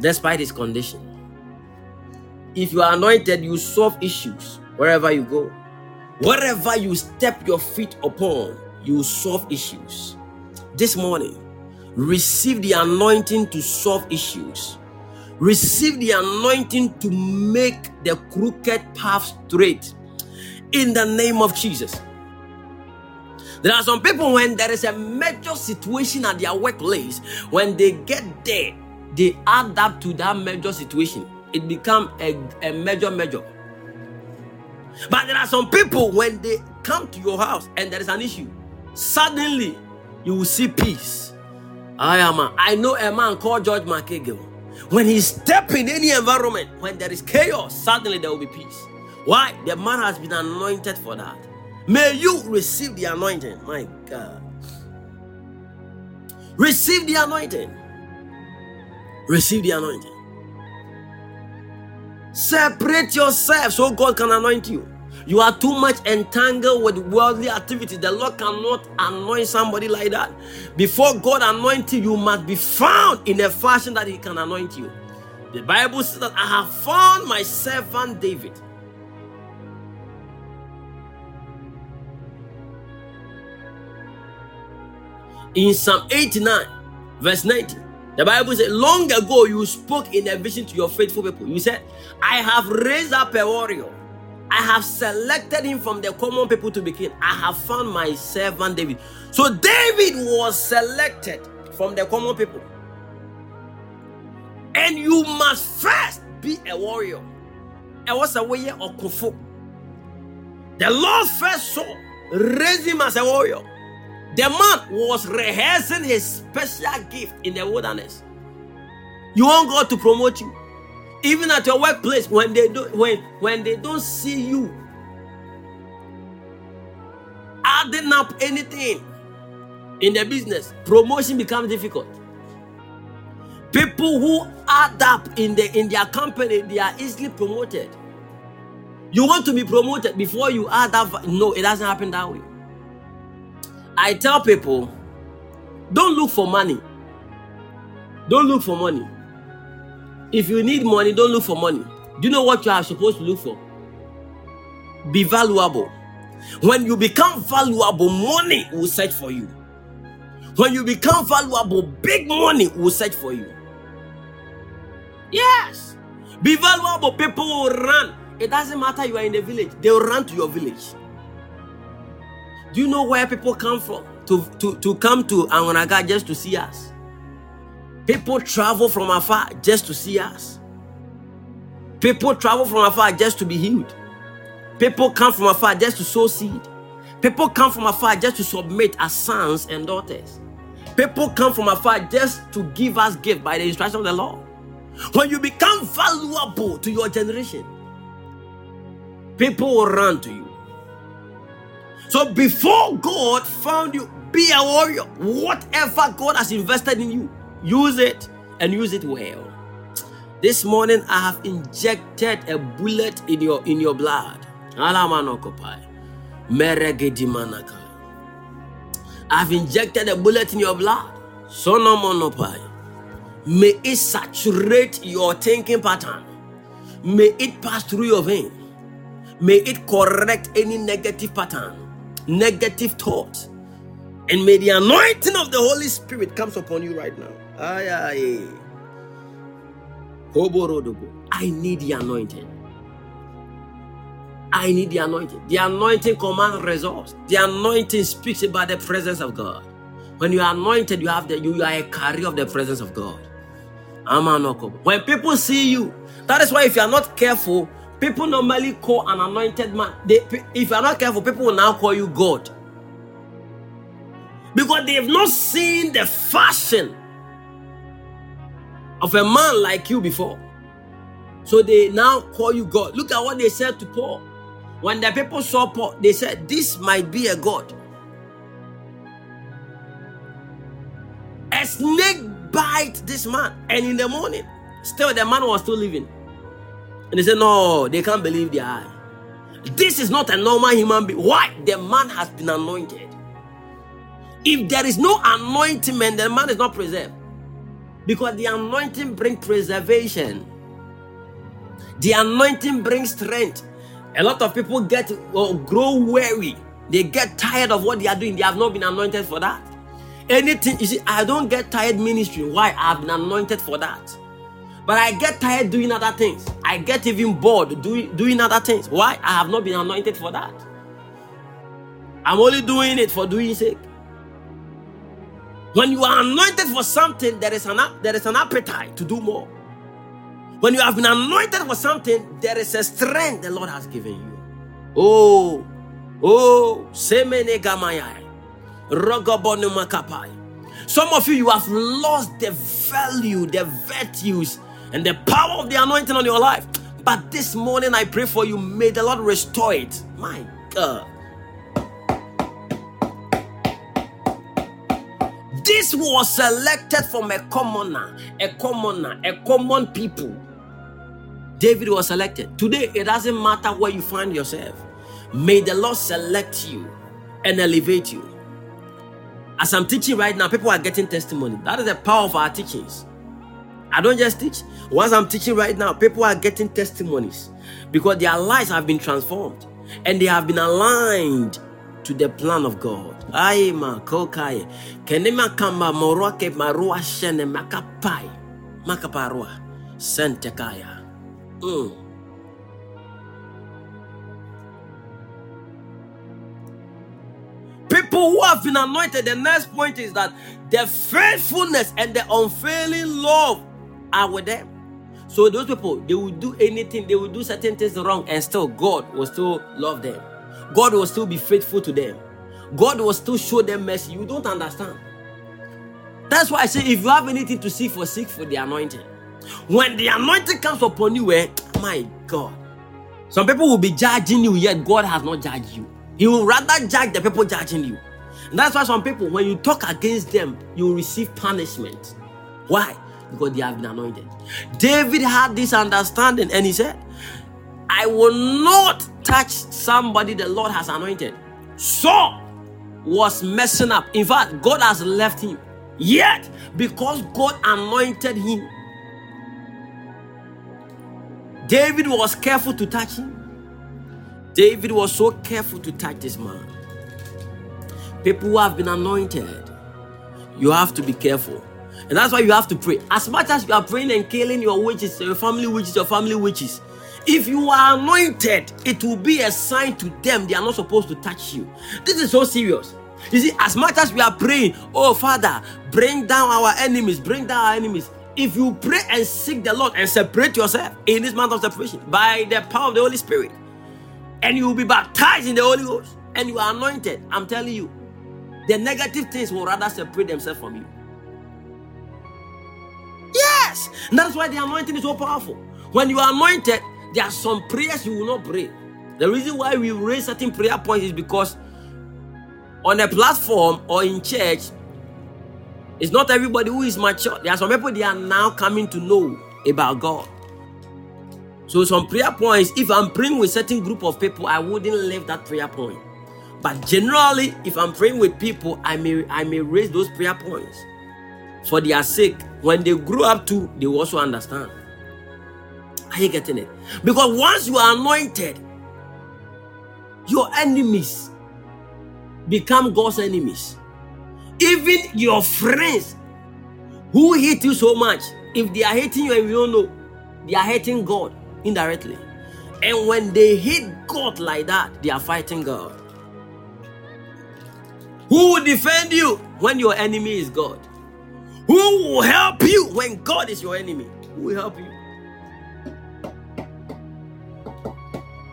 despite his condition. If you are anointed, you solve issues wherever you go. Wherever you step your feet upon, you solve issues. This morning, receive the anointing to solve issues. Receive the anointing to make the crooked path straight in the name of Jesus. There are some people when there is a major situation at their workplace, when they get there, they add up to that major situation. It become a, a major major. But there are some people when they come to your house and there is an issue, suddenly you will see peace. I am a, I know a man called George McEagle. When he step in any environment, when there is chaos, suddenly there will be peace. Why? The man has been anointed for that. May you receive the anointing. My God. Receive the anointing. Receive the anointing. Separate yourself so God can anoint you. You are too much entangled with worldly activities. The Lord cannot anoint somebody like that. Before God anoints you, you must be found in a fashion that He can anoint you. The Bible says that I have found my servant David. In Psalm 89, verse 90, the Bible says, Long ago you spoke in a vision to your faithful people. You said, I have raised up a warrior. I have selected him from the common people to be king. I have found my servant David. So David was selected from the common people. And you must first be a warrior. And what's a warrior or kufu? The Lord first saw, raised him as a warrior. The man was rehearsing his special gift in the wilderness. You want God to promote you. Even at your workplace, when they do when when they don't see you adding up anything in the business, promotion becomes difficult. People who add up in the in their company, they are easily promoted. You want to be promoted before you add up. No, it doesn't happen that way. I tell people, don't look for money. Don't look for money. If you need money, don't look for money. Do you know what you are supposed to look for? Be valuable. When you become valuable, money will search for you. When you become valuable, big money will search for you. Yes. Be valuable, people will run. It doesn't matter you are in the village, they will run to your village. Do you know where people come from to, to, to come to Angonaga just to see us? People travel from afar just to see us. People travel from afar just to be healed. People come from afar just to sow seed. People come from afar just to submit as sons and daughters. People come from afar just to give us gift by the instruction of the Lord. When you become valuable to your generation, people will run to you. So before God found you, be a warrior. Whatever God has invested in you, use it and use it well. This morning I have injected a bullet in your in your blood. I've injected a bullet in your blood. Sonomonopai. May it saturate your thinking pattern. May it pass through your vein. May it correct any negative pattern, negative thought. And may the anointing of the Holy Spirit comes upon you right now. Ay, ay. Koborodobo. I need the anointing. I need the anointing. The anointing commands results. The anointing speaks about the presence of God. When you are anointed, you have the you are a carrier of the presence of God. When people see you, that is why if you are not careful, people normally call an anointed man. They, if you are not careful, people will now call you God. Because they have not seen the fashion of a man like you before. So they now call you God. Look at what they said to Paul. When the people saw Paul, they said, This might be a God. A snake bite this man, and in the morning, still the man was still living. And they said, No, they can't believe their eye. This is not a normal human being. Why? The man has been anointed. If there is no anointing, the man is not preserved. Because the anointing brings preservation. The anointing brings strength. A lot of people get or grow weary. They get tired of what they are doing. They have not been anointed for that. Anything, you see, I don't get tired ministry. Why? I've been anointed for that. But I get tired doing other things. I get even bored doing, doing other things. Why? I have not been anointed for that. I'm only doing it for doing sake. When you are anointed for something, there is an there is an appetite to do more. When you have been anointed for something, there is a strength the Lord has given you. Oh, oh, semene. Some of you, you have lost the value, the virtues, and the power of the anointing on your life. But this morning, I pray for you. May the Lord restore it. My God. This was selected from a commoner, a commoner, a common people. David was selected. Today, it doesn't matter where you find yourself. May the Lord select you and elevate you. As I'm teaching right now, people are getting testimony. That is the power of our teachings. I don't just teach. Once I'm teaching right now, people are getting testimonies because their lives have been transformed and they have been aligned to the plan of God. Shene makapai. Mm. People who have been anointed, the next point is that the faithfulness and the unfailing love are with them. So those people, they will do anything, they will do certain things wrong, and still God will still love them. God will still be faithful to them. God will still show them mercy. You don't understand. That's why I say if you have anything to seek for, seek for the anointing. When the anointing comes upon you, eh, my God. Some people will be judging you, yet God has not judged you. He will rather judge the people judging you. And that's why some people, when you talk against them, you will receive punishment. Why? Because they have been anointed. David had this understanding and he said, I will not touch somebody the Lord has anointed. Saul was messing up. In fact, God has left him. Yet, because God anointed him, David was careful to touch him. David was so careful to touch this man. People who have been anointed, you have to be careful. And that's why you have to pray. As much as you are praying and killing your witches, your family witches, your family witches, if you are anointed, it will be a sign to them they are not supposed to touch you. This is so serious. You see, as much as we are praying, oh Father, bring down our enemies, bring down our enemies. If you pray and seek the Lord and separate yourself in this month of separation by the power of the Holy Spirit, and you will be baptized in the Holy Ghost and you are anointed, I'm telling you, the negative things will rather separate themselves from you. Yes, and that's why the anointing is so powerful. When you are anointed, there are some prayers you will not pray. The reason why we raise certain prayer points is because on a platform or in church, it's not everybody who is mature. There are some people they are now coming to know about God. So some prayer points, if I'm praying with certain group of people, I wouldn't leave that prayer point. But generally, if I'm praying with people, I may I may raise those prayer points for their sake. When they grow up too, they also understand. Are you getting it? Because once you are anointed, your enemies become God's enemies. Even your friends who hate you so much, if they are hating you and you don't know, they are hating God indirectly. And when they hate God like that, they are fighting God. Who will defend you when your enemy is God? Who will help you when God is your enemy? Who will help you?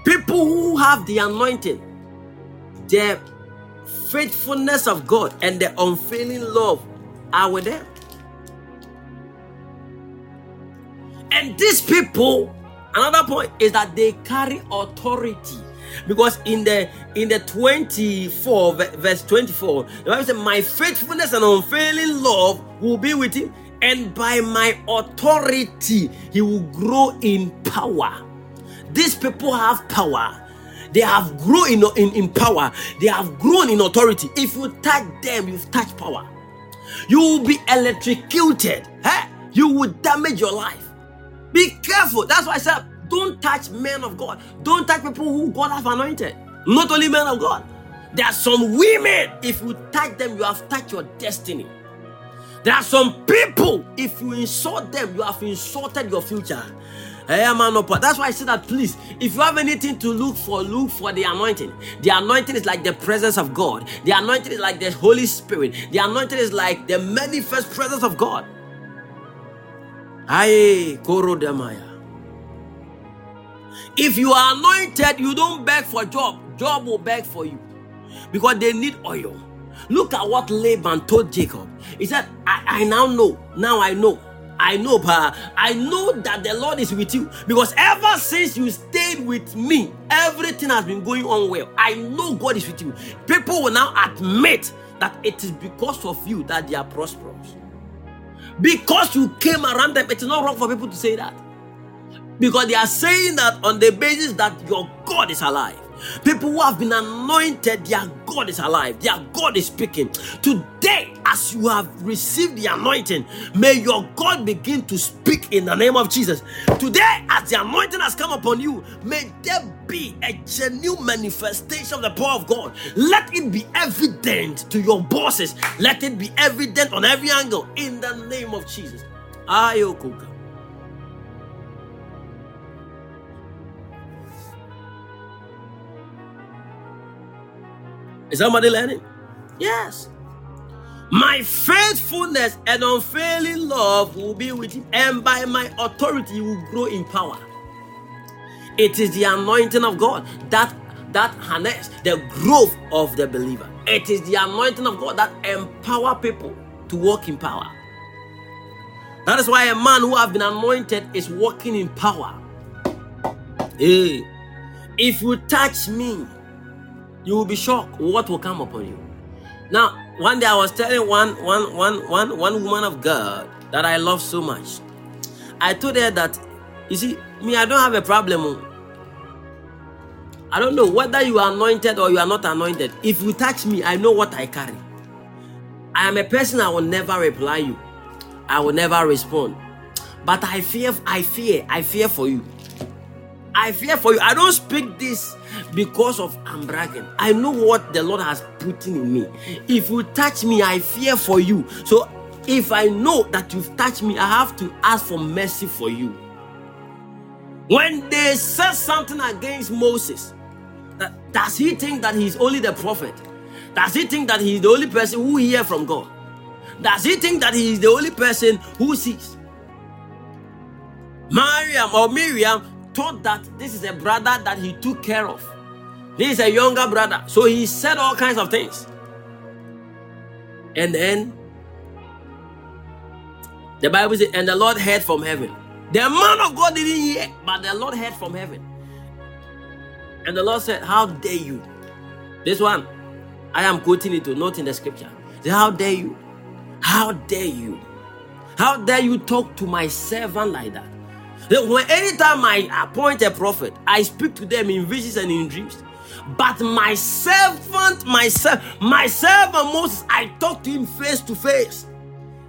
People who have the anointing, the faithfulness of God, and the unfailing love are with them. And these people, Another point is that they carry authority. Because in the in the 24 verse 24, the Bible says, My faithfulness and unfailing love will be with him, and by my authority he will grow in power. These people have power. They have grown in, in, in power. They have grown in authority. If you touch them, you've touched power. You will be electrocuted. Hey, you will damage your life. Be careful. That's why I said, don't touch men of God. Don't touch people who God has anointed. Not only men of God. There are some women, if you touch them, you have touched your destiny. There are some people, if you insult them, you have insulted your future. Eh, That's why I say that please, if you have anything to look for, look for the anointing. The anointing is like the presence of God. The anointing is like the Holy Spirit. The anointing is like the manifest presence of God. Aye, Korodamaya. If you are anointed, you don't beg for job. Job will beg for you because they need oil. Look at what Laban told Jacob. He said, I, I now know. Now I know I know, but I know that the Lord is with you because ever since you stayed with me, everything has been going on well. I know God is with you. People will now admit that it is because of you that they are prosperous. Because you came around them, it is not wrong for people to say that. Because they are saying that on the basis that your God is alive. People who have been anointed, their God is alive, their God is speaking. Today, as you have received the anointing, may your God begin to speak in the name of Jesus. Today, as the anointing has come upon you, may there be a genuine manifestation of the power of God. Let it be evident to your bosses, let it be evident on every angle in the name of Jesus. Ayokuka. Is somebody learning? Yes. My faithfulness and unfailing love will be with him, and by my authority you will grow in power. It is the anointing of God that that harness the growth of the believer. It is the anointing of God that empower people to walk in power. That is why a man who has been anointed is walking in power. Hey, if you touch me, you will be shocked what will come upon you. Now, one day I was telling one, one, one, one, one woman of God that I love so much. I told her that, you see, me, I don't have a problem. I don't know whether you are anointed or you are not anointed. If you touch me, I know what I carry. I am a person I will never reply you. I will never respond. But I fear, I fear, I fear for you. I fear for you. I don't speak this because of I'm bragging. I know what the Lord has put in me. If you touch me, I fear for you. So if I know that you've touched me, I have to ask for mercy for you. When they said something against Moses, that, does he think that he's only the prophet? Does he think that he's the only person who hears from God? Does he think that he is the only person who sees? Mariam or Miriam thought that this is a brother that he took care of. This is a younger brother. So he said all kinds of things. And then the Bible says, and the Lord heard from heaven. The man of God didn't hear, but the Lord heard from heaven. And the Lord said, How dare you? This one, I am quoting it to not in the scripture. Say, How dare you? How dare you? How dare you talk to my servant like that? When anytime I appoint a prophet, I speak to them in visions and in dreams. But my servant, myself, my servant Moses, I talk to him face to face.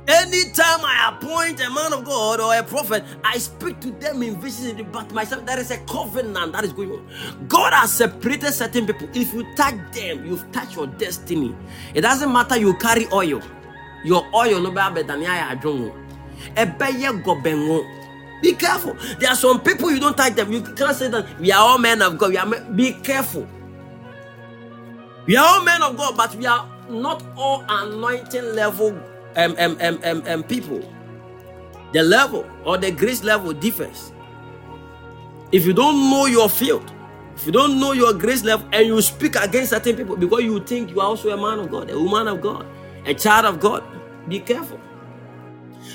Anytime I appoint a man of God or a prophet, I speak to them in visions. But myself, there is a covenant that is going on. God has separated certain people. If you touch them, you've touched your destiny. It doesn't matter you carry oil. Your oil no better than your Be careful. There are some people you don't touch them. You can't say that we are all men of God. We are men. Be careful. We are all men of God, but we are not all anointing level um, um, um, um, um, people. The level or the grace level differs. If you don't know your field, if you don't know your grace level, and you speak against certain people because you think you are also a man of God, a woman of God, a child of God, be careful.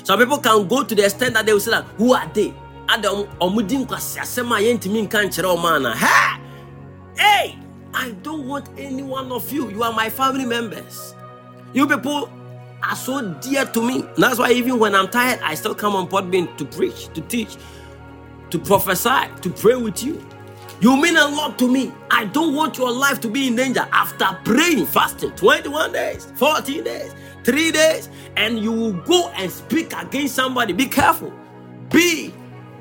Some people can go to the extent that they will say that, who are they? ada ɔmo um, ɔmo di nkwasiasɛm a yɛntumi nka nkyerɛ ɔmo ana? Hɛ hey! I don't want any one of you. You are my family members. You people are so dear to me. That's why even when i'm tired i still come on podbean to preach to teach to prophesy to pray with you. You mean a lot to me. I don't want your life to be in danger after praying, fasting 21 days, 14 days, three days, and you will go and speak against somebody. Be careful. Be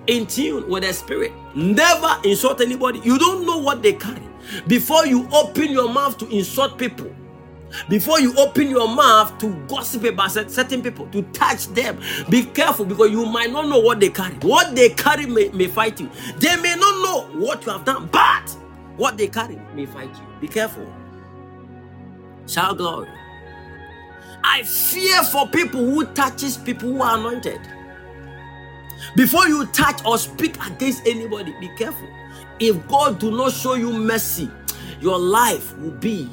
in tune with the spirit. Never insult anybody. You don't know what they carry. Before you open your mouth to insult people, before you open your mouth to gossip about certain people, to touch them, be careful because you might not know what they carry. What they carry may, may fight you. They may not know what you have done, but what they carry may fight you. Be careful. Shout glory. I fear for people who touches people who are anointed. Before you touch or speak against anybody, be careful. If God do not show you mercy, your life will be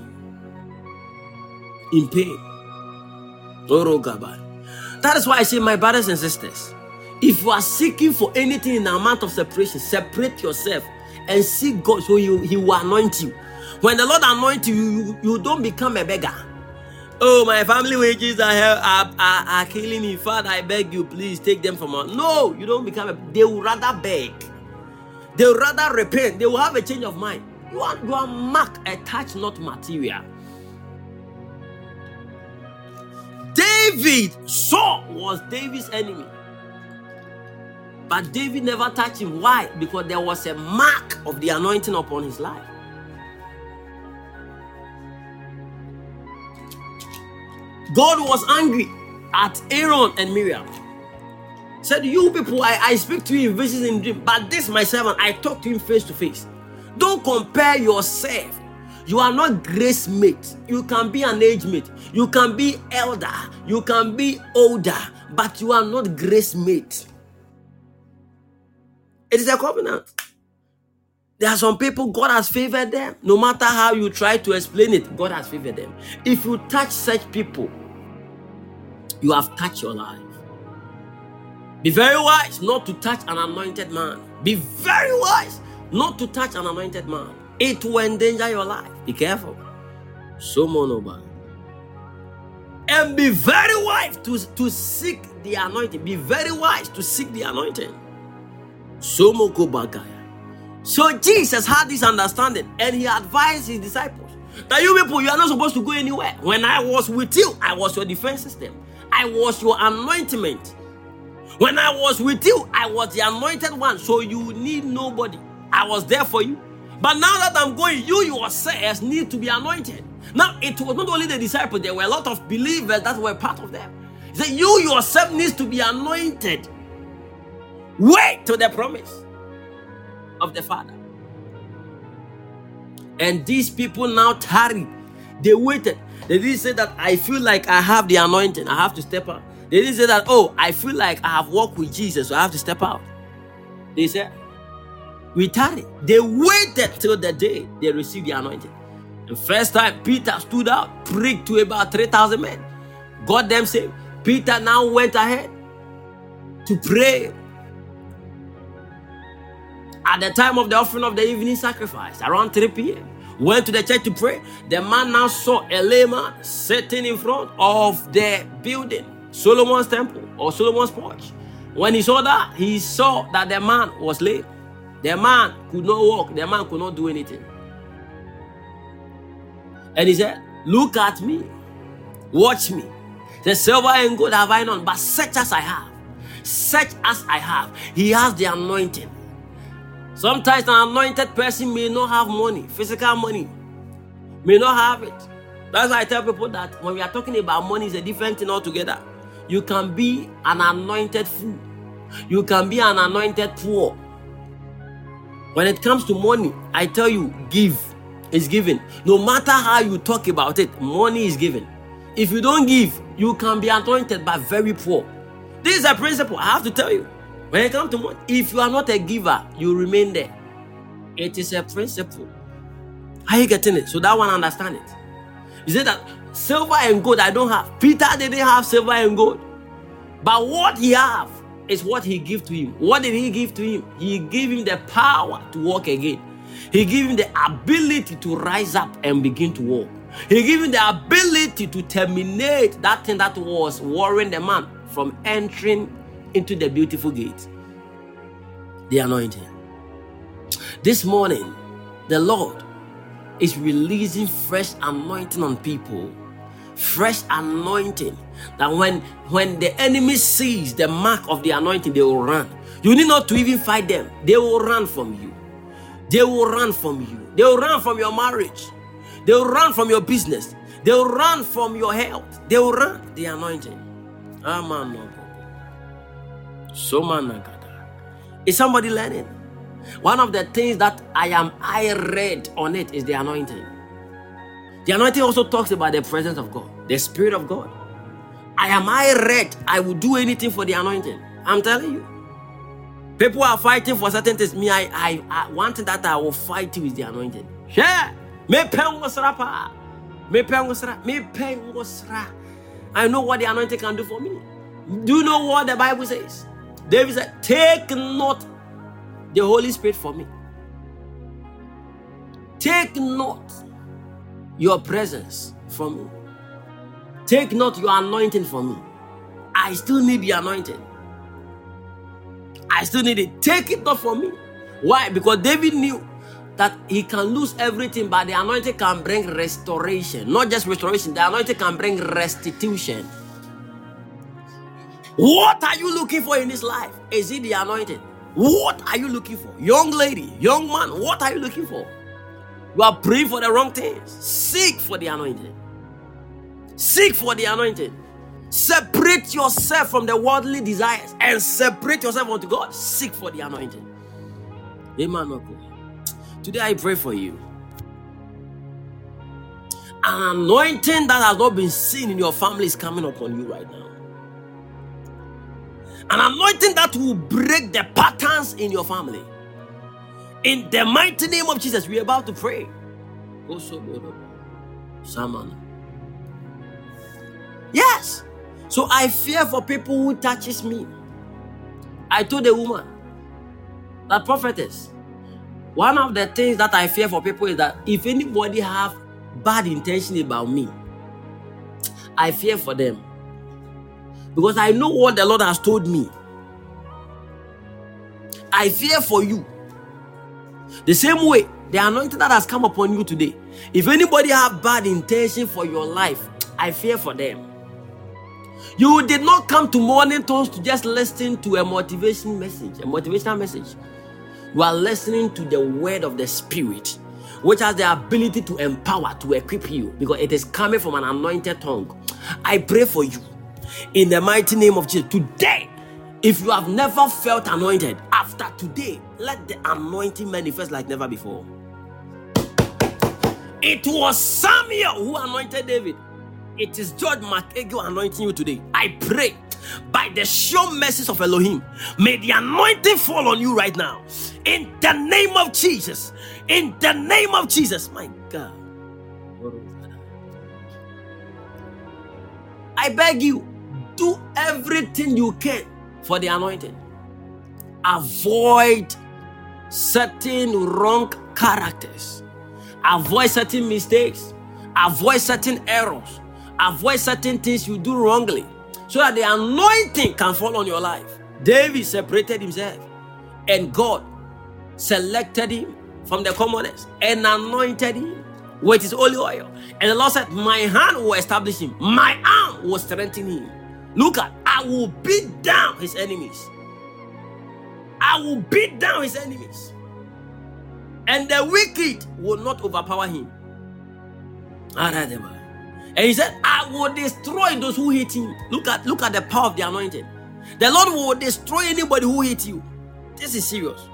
in pain. That is why I say, my brothers and sisters, if you are seeking for anything in the amount of separation, separate yourself and seek God so you, He will anoint you. When the Lord anoints you, you, you don't become a beggar. Oh, my family wages are, are, are, are killing me. Father, I beg you, please take them from us. No, you don't become a They will rather beg. They will rather repent. They will have a change of mind. You are, you are marked, attached, not material. David, Saul was David's enemy. But David never touched him. Why? Because there was a mark of the anointing upon his life. God was angry at Aaron and Miriam. Said, You people, I, I speak to you in visions and dreams, but this my servant, I talk to him face to face. Don't compare yourself you are not grace mate. You can be an age mate. You can be elder. You can be older, but you are not grace mate. It is a covenant. There are some people God has favored them. No matter how you try to explain it, God has favored them. If you touch such people, you have touched your life. Be very wise not to touch an anointed man. Be very wise not to touch an anointed man. It will endanger your life. Be careful. So monoba. And be very wise to, to seek the anointing. Be very wise to seek the anointing. So bagaya. So Jesus had this understanding and he advised his disciples that you people, you are not supposed to go anywhere. When I was with you, I was your defense system. I was your anointment. When I was with you, I was the anointed one. So you need nobody. I was there for you. But now that I'm going, you yourselves need to be anointed. Now, it was not only the disciples, there were a lot of believers that were part of them. He said, You yourself needs to be anointed. Wait to the promise of the Father. And these people now tarried. They waited. They didn't say that I feel like I have the anointing, I have to step out. They didn't say that, oh, I feel like I have walked with Jesus, so I have to step out. They said, we tarry. They waited till the day they received the anointing. The first time Peter stood out, preached to about 3,000 men. God them saved. Peter now went ahead to pray. At the time of the offering of the evening sacrifice, around 3 p.m., went to the church to pray. The man now saw a layman sitting in front of the building, Solomon's temple or Solomon's porch. When he saw that, he saw that the man was lame. The man could not walk, the man could not do anything. And he said, Look at me, watch me. The silver and gold have I none, but such as I have, such as I have, he has the anointing. Sometimes an anointed person may not have money, physical money, may not have it. That's why I tell people that when we are talking about money, it's a different thing altogether. You can be an anointed fool, you can be an anointed poor, when it comes to money, I tell you, give is given. No matter how you talk about it, money is given. If you don't give, you can be anointed but very poor. This is a principle I have to tell you. When it comes to money, if you are not a giver, you remain there. It is a principle. Are you getting it? So that one understand it. You say that silver and gold I don't have. Peter didn't have silver and gold. But what he have is what he give to him. What did he give to him? He gave him the power to walk again. He gave him the ability to rise up and begin to walk. He gave him the ability to terminate that thing that was worrying the man from entering into the beautiful gate. The anointing. This morning, the Lord is releasing fresh anointing on people. Fresh anointing that when when the enemy sees the mark of the anointing, they will run. You need not to even fight them, they will run from you. They will run from you. They will run from your marriage. They will run from your business. They will run from your health. They will run the anointing. Ah, Amen. Is somebody learning? One of the things that I am I read on it is the anointing. The anointing also talks about the presence of God, the Spirit of God. I am I read. I will do anything for the anointing. I'm telling you. People are fighting for certain things. Me, I, I, I one thing that I will fight with the anointing. Yeah. Me pen pa. Me pen Me pen I know what the anointing can do for me. Do you know what the Bible says? David said, Take not the Holy Spirit for me. Take not your presence from me. Take not your anointing from me. I still need the anointing. I still need it. Take it not from me. Why? Because David knew that he can lose everything, but the anointing can bring restoration. Not just restoration, the anointing can bring restitution. What are you looking for in this life? Is it the anointing? What are you looking for? Young lady, young man, what are you looking for? You are praying for the wrong things. Seek for the anointing. Seek for the anointing. Separate yourself from the worldly desires and separate yourself unto God. Seek for the anointing. Amen. Today I pray for you. An anointing that has not been seen in your family is coming upon you right now. An anointing that will break the patterns in your family. In the mighty name of Jesus, we're about to pray. Yes. So I fear for people who touches me. I told the woman, that prophetess, one of the things that I fear for people is that if anybody have bad intention about me, I fear for them. Because I know what the Lord has told me. I fear for you. The same way, the anointing that has come upon you today. If anybody have bad intention for your life, I fear for them. You did not come to morning tones to just listen to a motivation message, a motivational message. You are listening to the word of the Spirit, which has the ability to empower, to equip you, because it is coming from an anointed tongue. I pray for you in the mighty name of Jesus today. If you have never felt anointed, after today, let the anointing manifest like never before. It was Samuel who anointed David. It is George McEagle anointing you today. I pray by the sure mercies of Elohim, may the anointing fall on you right now. In the name of Jesus. In the name of Jesus. My God. I beg you, do everything you can for the anointing. Avoid certain wrong characters. Avoid certain mistakes. Avoid certain errors. Avoid certain things you do wrongly so that the anointing can fall on your life. David separated himself, and God selected him from the commoners and anointed him with his holy oil. And the Lord said, My hand will establish him, my arm will strengthen him. Look at, I will beat down his enemies. I will beat down his enemies. And the wicked will not overpower him. And he said, I will destroy those who hate him. Look at look at the power of the anointing. The Lord will destroy anybody who hates you. This is serious.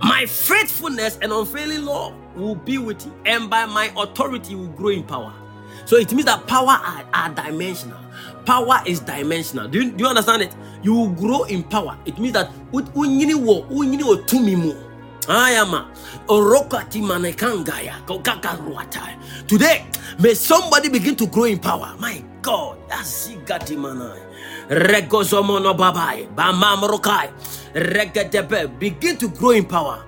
My faithfulness and unfailing love will be with you, and by my authority will grow in power. So it means that power are, are dimensional. Power is dimensional. Do you, do you understand it? You will grow in power. It means that. Kokakaruata. Today, may somebody begin to grow in power. My God. that's Asigati manai. Regozomono babai. Bamamrokai. Regedepe. Begin to grow in power.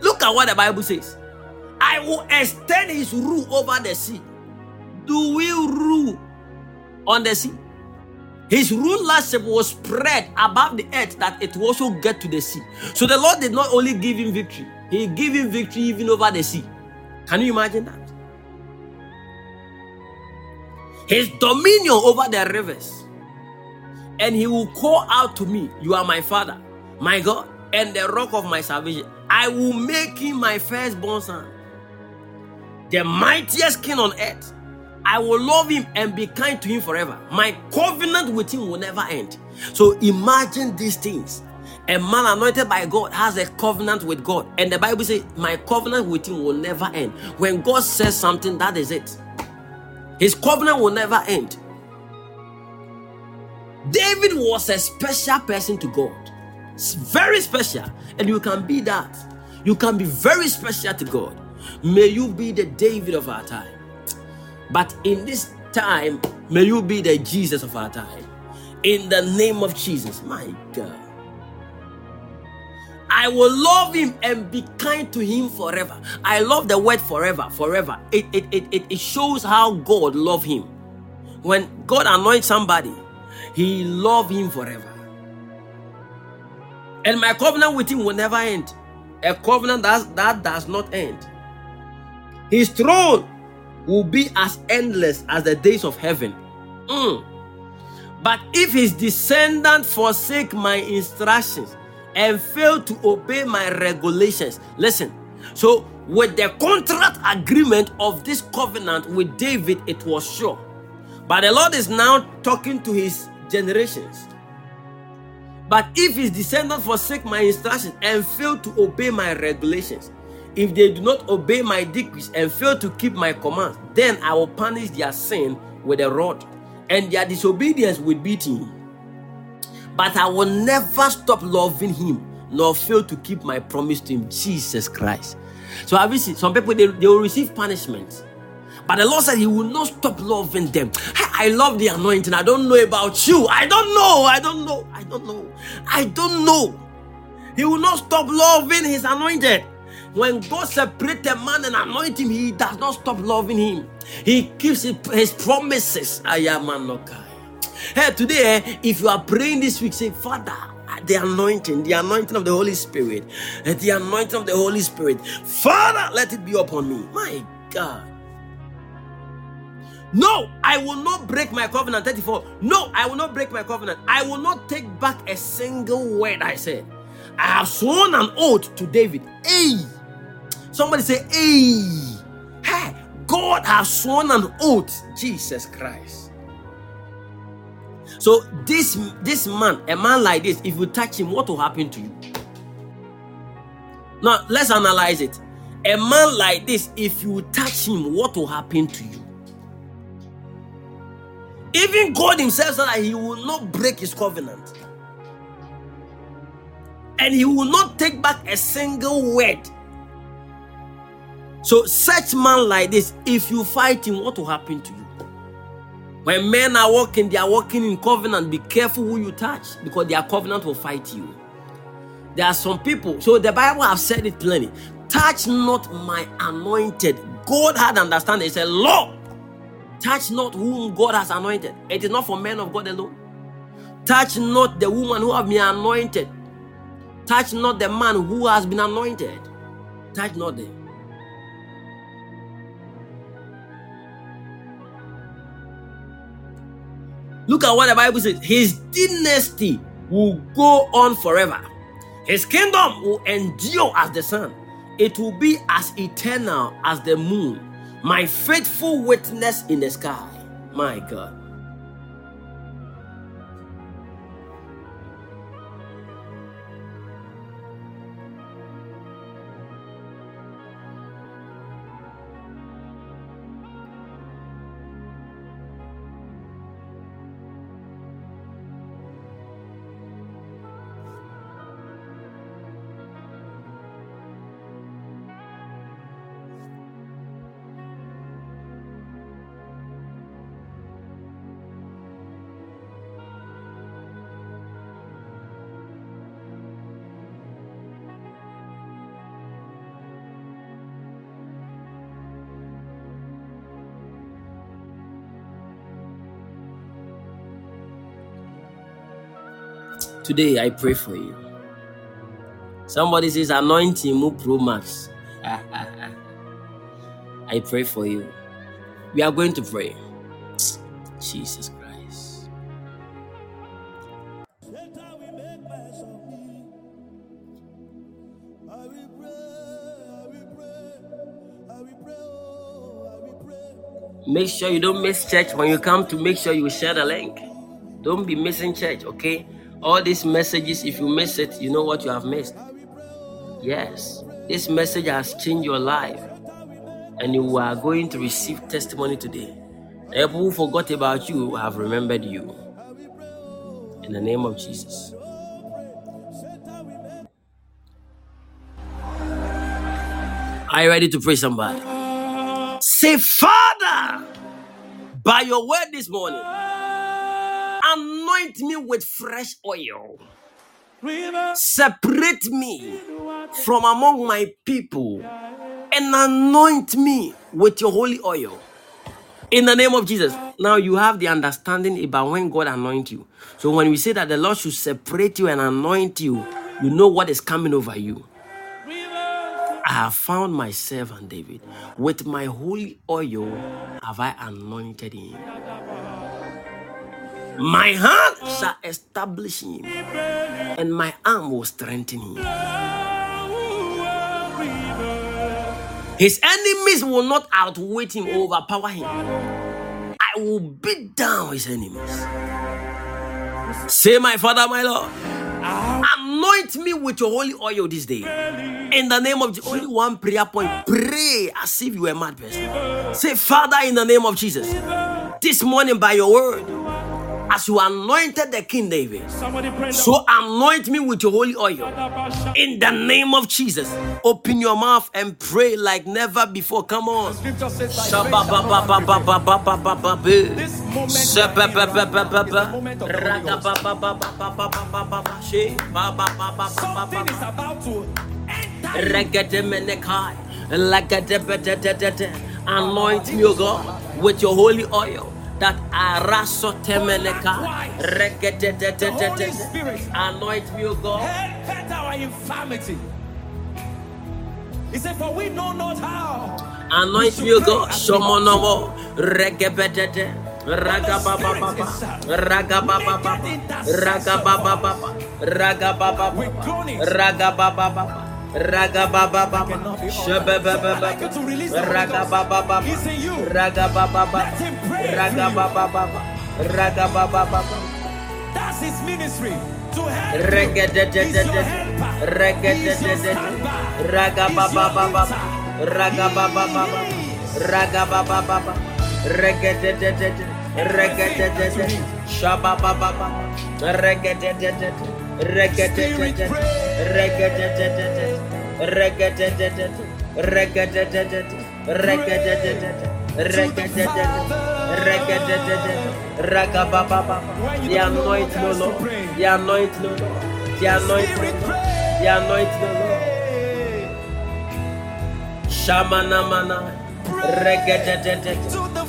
Look at what the Bible says. I will extend his rule over the sea. Do we rule on the sea? His rulership was spread above the earth that it also get to the sea. So the Lord did not only give him victory, he gave him victory even over the sea. Can you imagine that? His dominion over the rivers. And he will call out to me, You are my father, my God, and the rock of my salvation. I will make him my firstborn son, the mightiest king on earth. I will love him and be kind to him forever. My covenant with him will never end. So imagine these things. A man anointed by God has a covenant with God. And the Bible says, My covenant with him will never end. When God says something, that is it. His covenant will never end. David was a special person to God. It's very special. And you can be that. You can be very special to God. May you be the David of our time. But in this time, may you be the Jesus of our time. In the name of Jesus, my God. I will love him and be kind to him forever. I love the word forever, forever. It, it, it, it, it shows how God love him. When God anoints somebody, he love him forever. And my covenant with him will never end. A covenant that, that does not end. His throne will be as endless as the days of heaven. Mm. But if his descendants forsake my instructions and fail to obey my regulations, listen. So, with the contract agreement of this covenant with David, it was sure. But the Lord is now talking to his generations. But if his descendants forsake my instructions and fail to obey my regulations, if they do not obey my decrees and fail to keep my commands, then I will punish their sin with a rod and their disobedience with beating. But I will never stop loving him nor fail to keep my promise to him, Jesus Christ. So have you some people they, they will receive punishment. But the Lord said He will not stop loving them. I love the anointing. I don't know about you. I don't know. I don't know. I don't know. I don't know. He will not stop loving His anointed. When God separates a man and anoint him, he does not stop loving him. He keeps his promises. I am Anokai. Hey, today, if you are praying this week, say, Father, the anointing, the anointing of the Holy Spirit, the anointing of the Holy Spirit, Father, let it be upon me. My God. No, I will not break my covenant. 34. No, I will not break my covenant. I will not take back a single word I said. I have sworn an oath to David. Hey, Somebody say, Hey, hey, God has sworn an oath, Jesus Christ. So this this man, a man like this, if you touch him, what will happen to you? Now let's analyze it. A man like this, if you touch him, what will happen to you? Even God Himself said that He will not break His covenant. And He will not take back a single word so, such man like this, if you fight him, what will happen to you? When men are walking, they are walking in covenant. Be careful who you touch because their covenant will fight you. There are some people, so the Bible have said it plainly touch not my anointed. God had understanding. It's a law. Touch not whom God has anointed. It is not for men of God alone. Touch not the woman who have been anointed. Touch not the man who has been anointed. Touch not them. Look at what the Bible says. His dynasty will go on forever. His kingdom will endure as the sun. It will be as eternal as the moon. My faithful witness in the sky. My God. Today, I pray for you. Somebody says, Anointing Mu Pro Max. I pray for you. We are going to pray. Jesus Christ. Make sure you don't miss church when you come to make sure you share the link. Don't be missing church, okay? All these messages, if you miss it, you know what you have missed. Yes, this message has changed your life, and you are going to receive testimony today. People who forgot about you have remembered you. In the name of Jesus. Are you ready to pray, somebody? Say, Father, by your word this morning, anoint me with fresh oil. Separate me from among my people and anoint me with your holy oil. In the name of Jesus. Now you have the understanding about when God anoint you. So when we say that the Lord should separate you and anoint you, you know what is coming over you. I have found my servant David. With my holy oil have I anointed him. My hand shall establish him, and my arm will strengthen him. His enemies will not outwit him overpower him. I will beat down his enemies. Say, my father, my Lord, anoint me with your holy oil this day. In the name of the only one prayer point, pray as if you were a mad person. Say, Father, in the name of Jesus, this morning by your word, as you anointed the King David, so anoint me with your holy oil. In the name of Jesus, open your mouth and pray like never before. Come on. Something is about to enter Anoint me, O God, with your holy oil. That Holy regededededede. Anoint me, O God. help our infirmity. He said, For we know not how. Anoint me, O God. Shomonomo, regebedede. Ragabababa, ragabababa, ragabababa, ragabababa, ragabababa, Ragabababa, Shabababa, Ragabababa, Ragabababa, Ragabababa, Ragabababa. That's his ministry. Ragabababa, Ragabababa, Ragabababa, Ragabababa, Shabababa, Ragabababa. Spirit The anoint no Lord, the anoint no Lord, the anoint no Lord, the anoint no Lord. Shamana mana, regadadadad,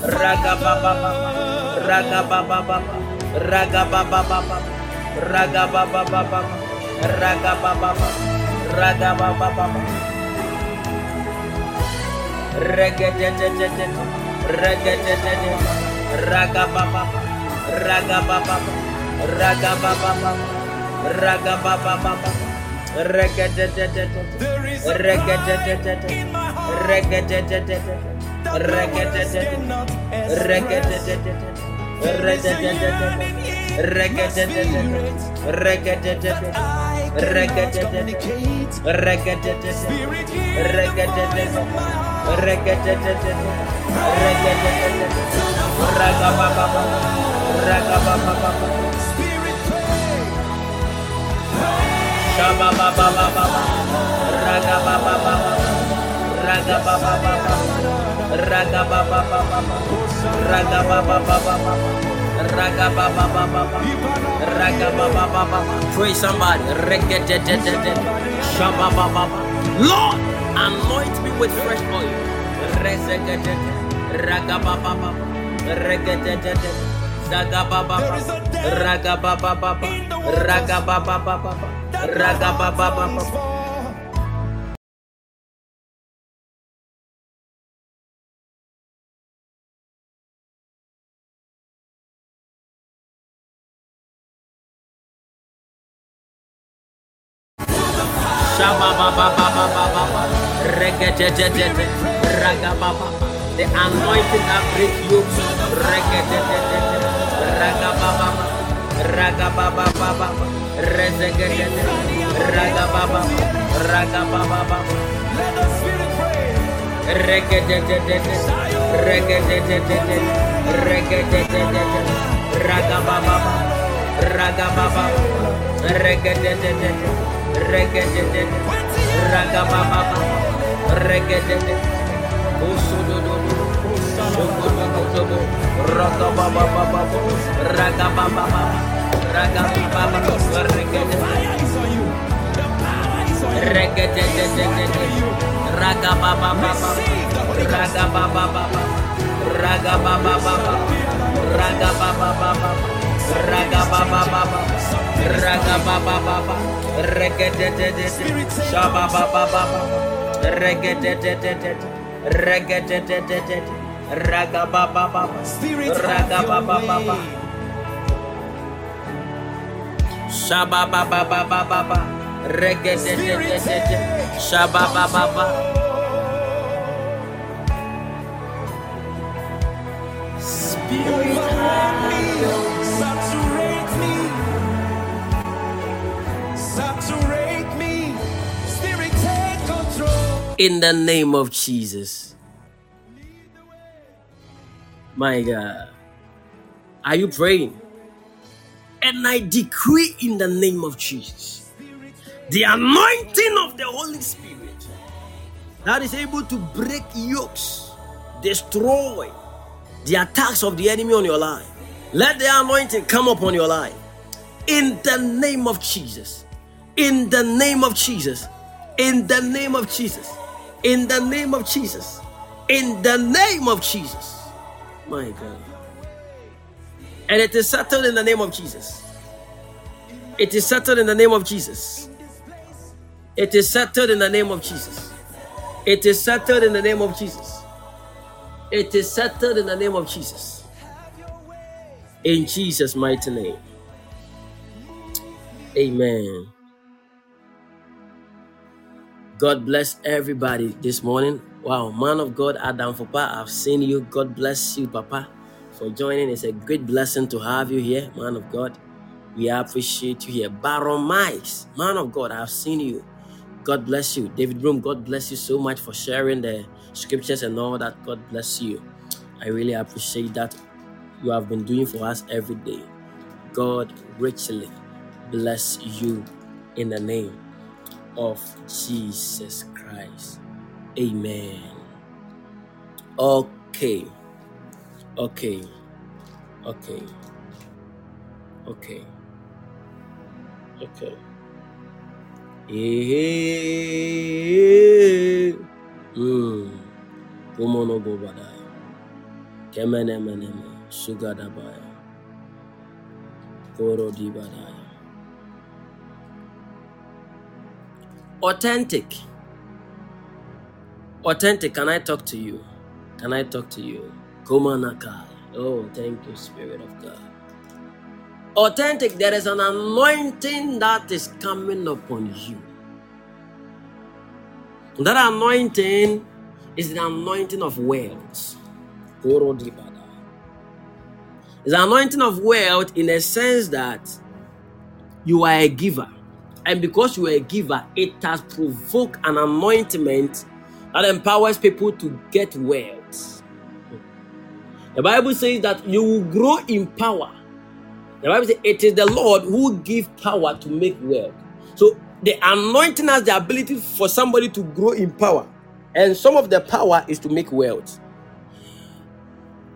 ragababa, ragababa, ragababa. Ragabababa, Ragabababa, Ragabababa. Regededededet, regedededet, Ragabababa, Ragabababa, Ragabababa, Ragabababa. Regededededet, regedededet, regedededet, regedededet, regedededet, regedededet. Raga ba ba ba ba ba, raga ba ba ba ba ba. Pray somebody. Lord, anoint me with fresh oil. There is a day in the world. Ragababa. The anointing that break yokes. Ragababa, Ragababa, Rezegededet, Ragababa, Ragababa. Ragababa, Ragababa, Ragababa, Regedededet, Usudududu, Shukudududu, Ragababa, Ragababa, Ragababa, Regedededet. Fire is on you. The power is on you. Regededededede. Ragabababa. Ragabababa. Ragabababa. Ragabababa. Ragabababa. Ragabababa. Regedededede. Shababababa. Spirit, Ragabababa. Shabababababa. Regedededede. Shababababa. Spirit in the name of Jesus. My God. Are you praying? And I decree in the name of Jesus the anointing of the Holy Spirit that is able to break yokes, destroy the attacks of the enemy on your life. Let the anointing come upon your life in the name of Jesus. In the name of Jesus. In the name of Jesus. In the name of Jesus. In the name of Jesus. My God. And it is settled in the name of Jesus. It is settled in the name of Jesus. It is settled in the name of Jesus. It is settled in the name of Jesus. It is settled in the name of Jesus. In Jesus' mighty name. Amen. God bless everybody this morning. Wow, man of God, Adam Papa, I've seen you. God bless you, Papa, for joining. It's a great blessing to have you here, man of God. We appreciate you here. Baron Mice, man of God, I've seen you. God bless you. David Broom, God bless you so much for sharing the scriptures and all that. God bless you. I really appreciate that you have been doing for us every day. God richly bless you in the name of Jesus Christ. Amen. Okay. Okay. Okay. Okay. Okay. Eh. Mm. Kumono go badaya. Kemene meneme. Sugadabaya. Koro di Authentic. Authentic, can I talk to you? Can I talk to you? Kumanaka. Oh, thank you, Spirit of God. Authentic, there is an anointing that is coming upon you. That anointing is the anointing of wealth. It's the anointing of wealth in a sense that you are a giver. And because you are a giver, it has provoked an anointment that empowers people to get wealth. The Bible says that you will grow in power. The Bible says it is the Lord who gives power to make wealth. So the anointing has the ability for somebody to grow in power. And some of the power is to make wealth.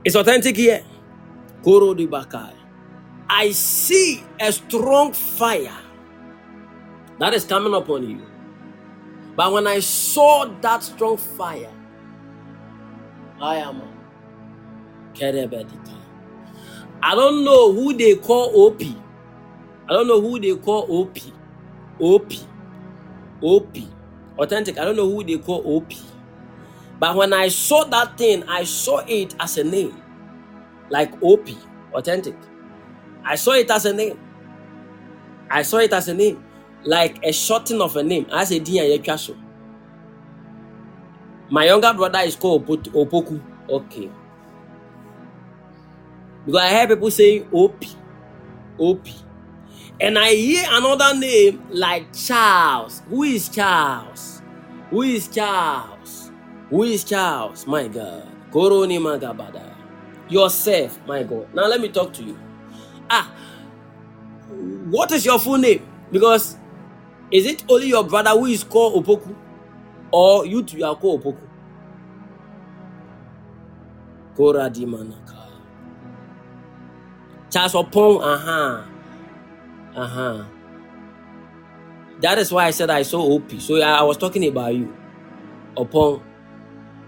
It's authentic here. Koro. I see a strong fire that is coming upon you. But when I saw that strong fire, I am Kerebedika. I don't know who they call OP. I don't know who they call OP. OP. OP. Authentic. I don't know who they call OP. But when I saw that thing, I saw it as a name. Like OP. Authentic. I saw it as a name. I saw it as a name. Like a shortening of a name. As a D and so. My younger brother is called Opoku. Okay. Because I hear people saying OP. OP. And I hear another name like Charles. Who is Charles? Who is Charles? Who is Charles? My God. Koroni Magabada. Yourself, my God. Now let me talk to you. Ah, what is your full name? Because is it only your brother who is called Opoku? Or you two are called Opoku? Kora di manaka. Charles Opon, uh-huh. Uh-huh. That is why I said I saw OP. So I was talking about you. Upon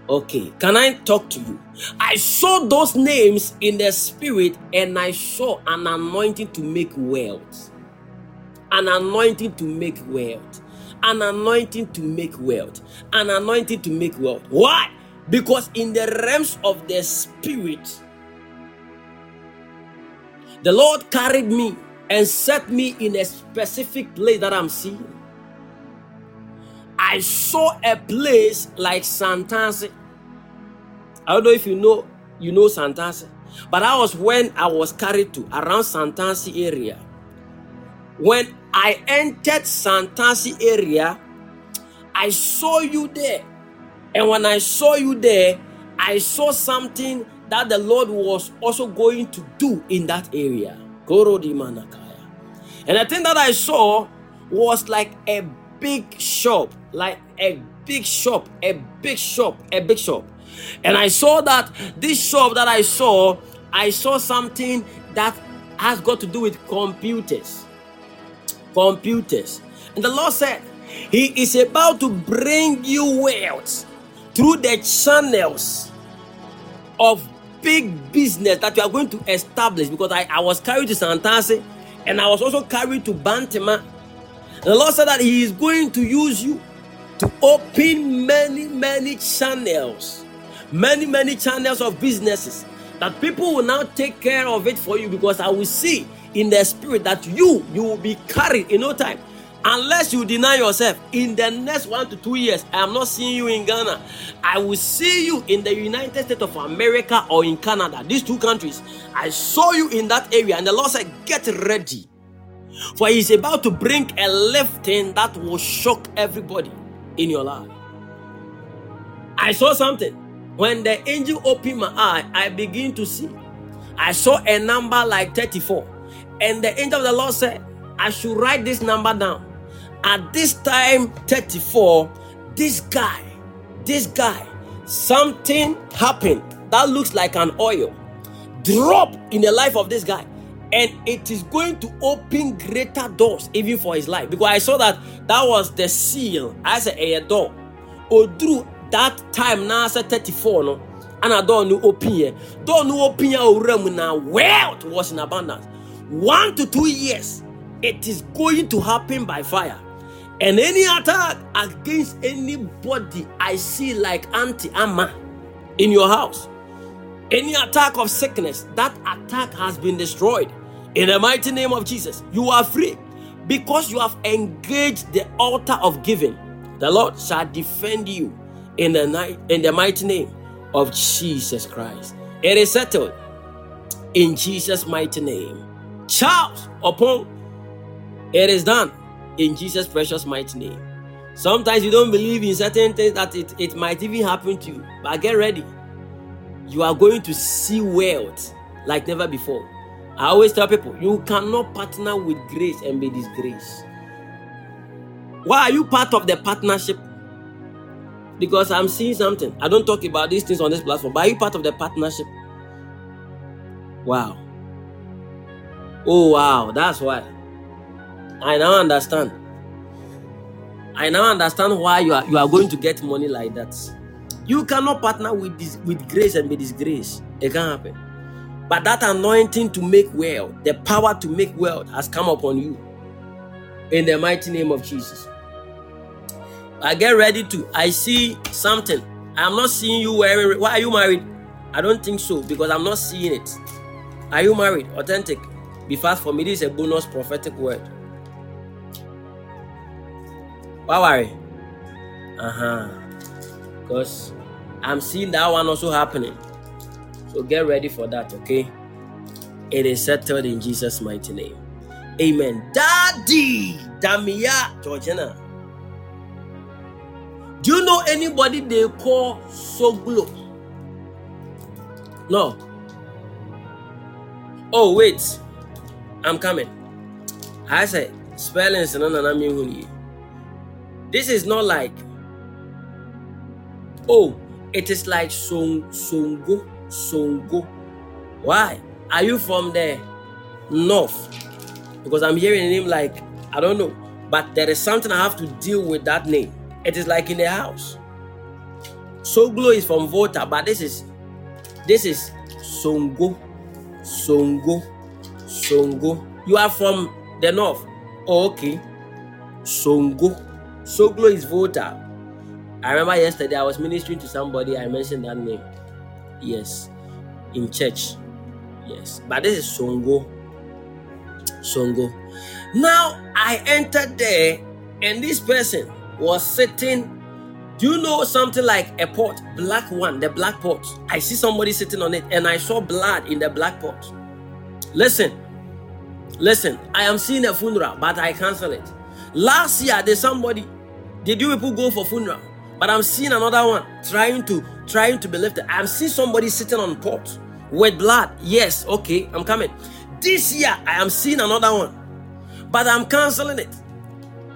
Okay, can I talk to you? I saw those names in the spirit and I saw an anointing to make wealth. An anointing to make wealth. An anointing to make wealth. An anointing to make wealth. Why? Because in the realms of the spirit, the Lord carried me and set me in a specific place that I'm seeing. I saw a place like Santasi. I don't know if you know you know Santasi, but that was when I was carried to around Santasi area. When I entered Santasi area, I saw you there. And when I saw you there, I saw something that the Lord was also going to do in that area. And the thing that I saw was like a big shop, like a big shop, a big shop, a big shop. And I saw that this shop that I saw, I saw something that has got to do with computers. Computers. And the Lord said, He is about to bring you wealth through the channels of big business that you are going to establish because I, I was carried to Santasi and I was also carried to Bantama. And the Lord said that He is going to use you to open many, many channels, many, many channels of businesses that people will now take care of it for you because I will see in the spirit that you you will be carried in no time. Unless you deny yourself in the next one to two years i am not seeing you in ghana. I will see you in the united states of america or in canada these two countries. I saw you in that area and the lord said get ready. For he's about to bring a lifting that will shock everybody in your life. I saw something. When the angel opened my eye i begin to see. I saw a number like 34 and the angel of the lord said i should write this number down. At this time 34 this guy this guy something happened that looks like an oil drop in the life of this guy. And it is going to open greater doors even for his life. Because i saw that that was the seal as a, door. Oh, Oduru that time now as 34 no? And door no open here. Door no open here owura mu na wealth was in abundance one to two years it is going to happen by fire and any attack against anybody I see like anti ama in your house, any attack of sickness, that attack has been destroyed. In the mighty name of Jesus, you are free because you have engaged the altar of giving. The Lord shall defend you in the night in the mighty name of Jesus Christ. It is settled in Jesus' mighty name. Charles upon it is done in Jesus' precious mighty name. Sometimes you don't believe in certain things that it, it might even happen to you, but get ready. You are going to see wealth like never before. I always tell people you cannot partner with grace and be disgraced. Why are you part of the partnership? Because I'm seeing something. I don't talk about these things on this platform, but are you part of the partnership? Wow. Oh, wow. That's why. I now understand. I now understand why you are you are going to get money like that. You cannot partner with this with grace and be disgraced. It can't happen. But that anointing to make well, the power to make well has come upon you. In the mighty name of Jesus. I get ready to. I see something. I'm not seeing you wearing. Why are you married? I don't think so because I'm not seeing it. Are you married? Authentic. Be fast for me. This is a bonus prophetic word. Why worry? Uh huh. Because I'm seeing that one also happening. So get ready for that, okay? It is settled in Jesus' mighty name. Amen. Daddy, Damia, Georgiana. Do you know anybody they call Soglo? No. Oh, wait. I'm coming. I said, spellings, no, This is not like, oh, it is like Song, Songo, Songo. Why? Are you from the north? Because I'm hearing a name like, I don't know, but there is something I have to deal with that name. It is like in the house. Soglo is from Volta, but this is this is Songo. Songo. Songo. You are from the north. Oh, okay. Songo. Soglo is Volta. I remember yesterday I was ministering to somebody, I mentioned that name. Yes. In church. Yes. But this is Songo. Songo. Now I entered there, and this person was sitting. Do you know something like a pot, black one, the black pot? I see somebody sitting on it, and I saw blood in the black pot. Listen, listen. I am seeing a funeral, but I cancel it. Last year, there's somebody. Did you people go for funeral? But I'm seeing another one trying to trying to be lifted. I'm seeing somebody sitting on pot with blood. Yes, okay, I'm coming. This year, I am seeing another one, but I'm canceling it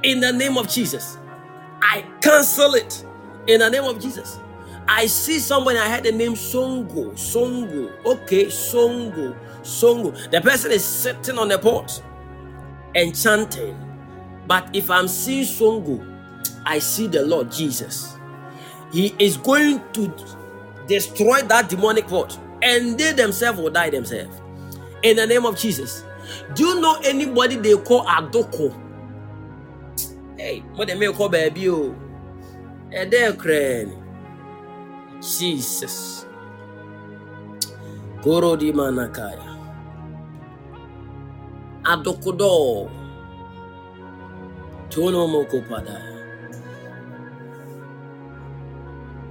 in the name of Jesus. I cancel it in the name of Jesus. I see somebody, I had the name Songo. Songo. Okay, Songo. Songo. The person is sitting on the pot and chanting. But if I'm seeing Songo, I see the Lord Jesus. He is going to destroy that demonic pot and they themselves will die themselves. In the name of Jesus. Do you know anybody they call Adoko? Hey, what they may call baby? Oh, eh, there, Jesus. Goro di manakaya. Adokodo. Tono moko pada.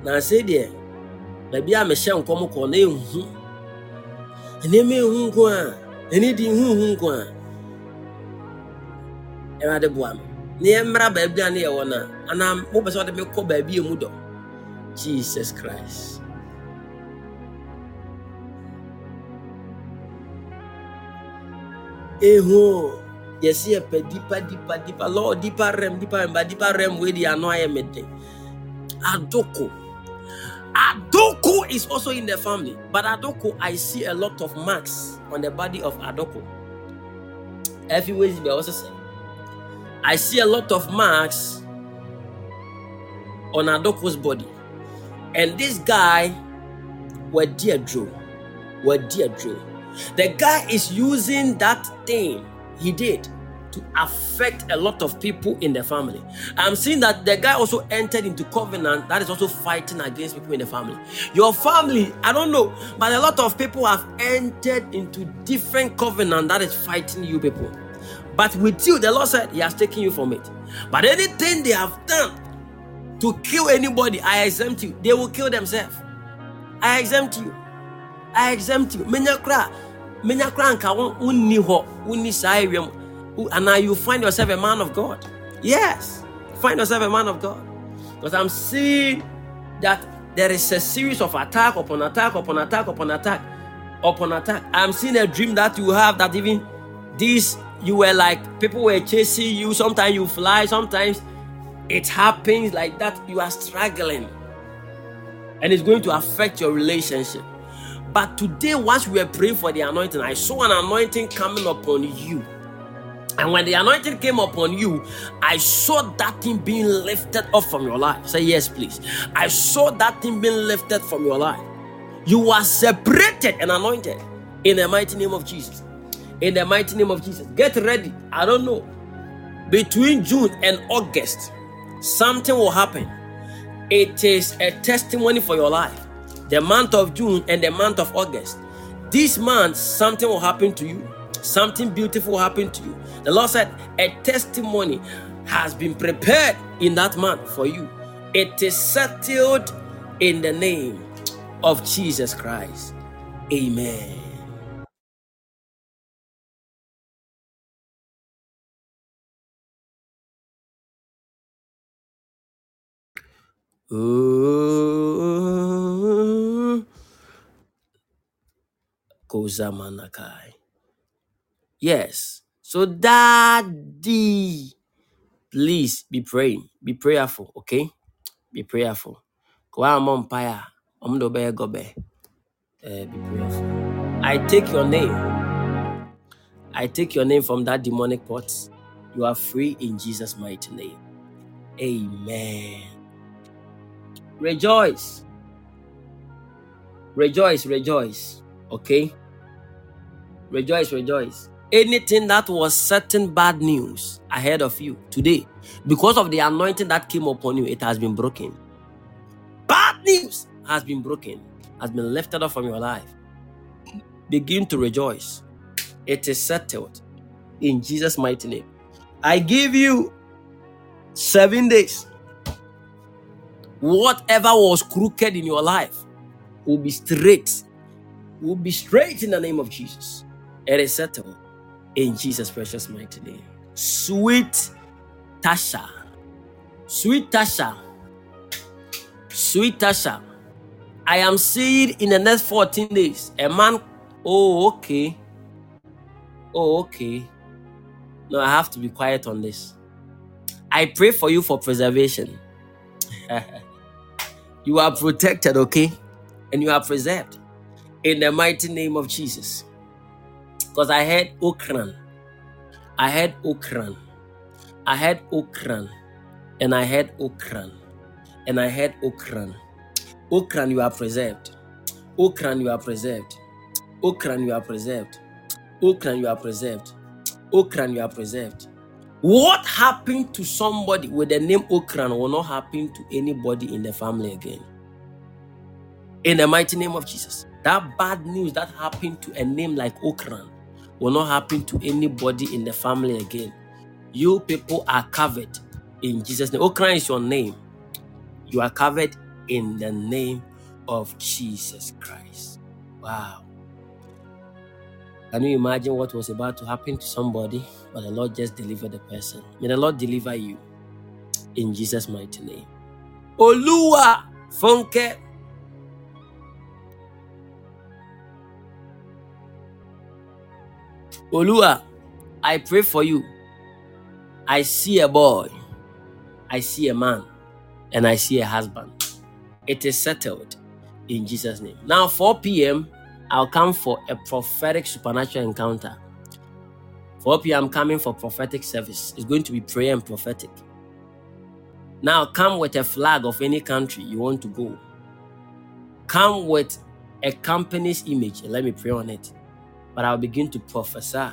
Na ase deɛ baabi a mehyɛ nkɔm kɔ na ehu nneɛma ehu nko a ani di hu hu nko a ɛwɛade boa me na yɛmmra baabi a ne yɛwɔ no anaa mopɛ sɛ wɔde mekɔ baabi a mu dɔ jesus christ ehu yɛsi yɛpɛ dipa dipa dipa lord dipa rem dipa rem ba dipa rem wei di ano ayɛ adoko adoko is also in the family but adoko i see a lot of marks on the body of adoko every way be also say I see a lot of marks on Adoko's body. And this guy, were dear Drew, were dear Drew. The guy is using that thing he did to affect a lot of people in the family. I'm seeing that the guy also entered into covenant that is also fighting against people in the family. Your family, I don't know, but a lot of people have entered into different covenant that is fighting you people. But with you, the Lord said He has taken you from it. But anything they have done to kill anybody, I exempt you. They will kill themselves. I exempt you. I exempt you. Menya kra, menya kra nka unni ho, unni saa and now you find yourself a man of God. Yes, find yourself a man of God. Because I'm seeing that there is a series of attack upon attack upon attack upon attack upon attack. I'm seeing a dream that you have that even this you were like people were chasing you sometimes you fly sometimes it happens like that you are struggling and it's going to affect your relationship but today once we were praying for the anointing i saw an anointing coming upon you and when the anointing came upon you, I saw that thing being lifted up from your life. Say yes, please. I saw that thing being lifted from your life. You are separated and anointed. In the mighty name of Jesus. In the mighty name of Jesus. Get ready. I don't know. Between June and August, something will happen. It is a testimony for your life. The month of June and the month of August. This month, something will happen to you. Something beautiful will happen to you. The Lord said, a testimony has been prepared in that month for you. It is settled in the name of Jesus Christ. Amen. Kozamanakai. Yes. So, daddy, please be praying. Be prayerful, okay? Be prayerful. Kwa mompaya. Omdobe gobe. Eh, be prayerful. I take your name. I take your name from that demonic pot. You are free in Jesus' mighty name. Amen. Rejoice. Rejoice, rejoice. Okay? Rejoice, rejoice. Anything that was certain bad news ahead of you today, because of the anointing that came upon you, it has been broken. Bad news has been broken, has been lifted up from your life. Begin to rejoice. It is settled in Jesus' mighty name. I give you seven days. Whatever was crooked in your life will be straight. Will be straight in the name of Jesus. It is settled in Jesus' precious mighty name. Sweet Tasha. Sweet Tasha. Sweet Tasha. I am seeing in the next 14 days a man. Oh, okay. Oh, okay. No, I have to be quiet on this. I pray for you for preservation. you are protected, okay? And you are preserved in the mighty name of Jesus. Because I had Okran. I had Okran. I had Okran. And I had Okran. And I had Okran. Okran, you are preserved. Okran, you are preserved. Okran, you are preserved. Okran, you are preserved. Okran, you are preserved. What happened to somebody with the name Okran will not happen to anybody in the family again. In the mighty name of Jesus. That bad news that happened to a name like Okran will not happen to anybody in the family again. You people are covered in Jesus' name. Okran is your name. You are covered in the name of Jesus Christ. Wow. Can you imagine what was about to happen to somebody, but the Lord just delivered the person? May the Lord deliver you in Jesus' mighty name. Olua Funke. Olua, I pray for you. I see a boy, I see a man, and I see a husband. It is settled in Jesus' name. Now, 4 p.m., I'll come for a prophetic supernatural encounter. 4 p.m. I'm coming for prophetic service. It's going to be prayer and prophetic. Now, come with a flag of any country you want to go. Come with a company's image and let me pray on it. But I'll begin to prophesy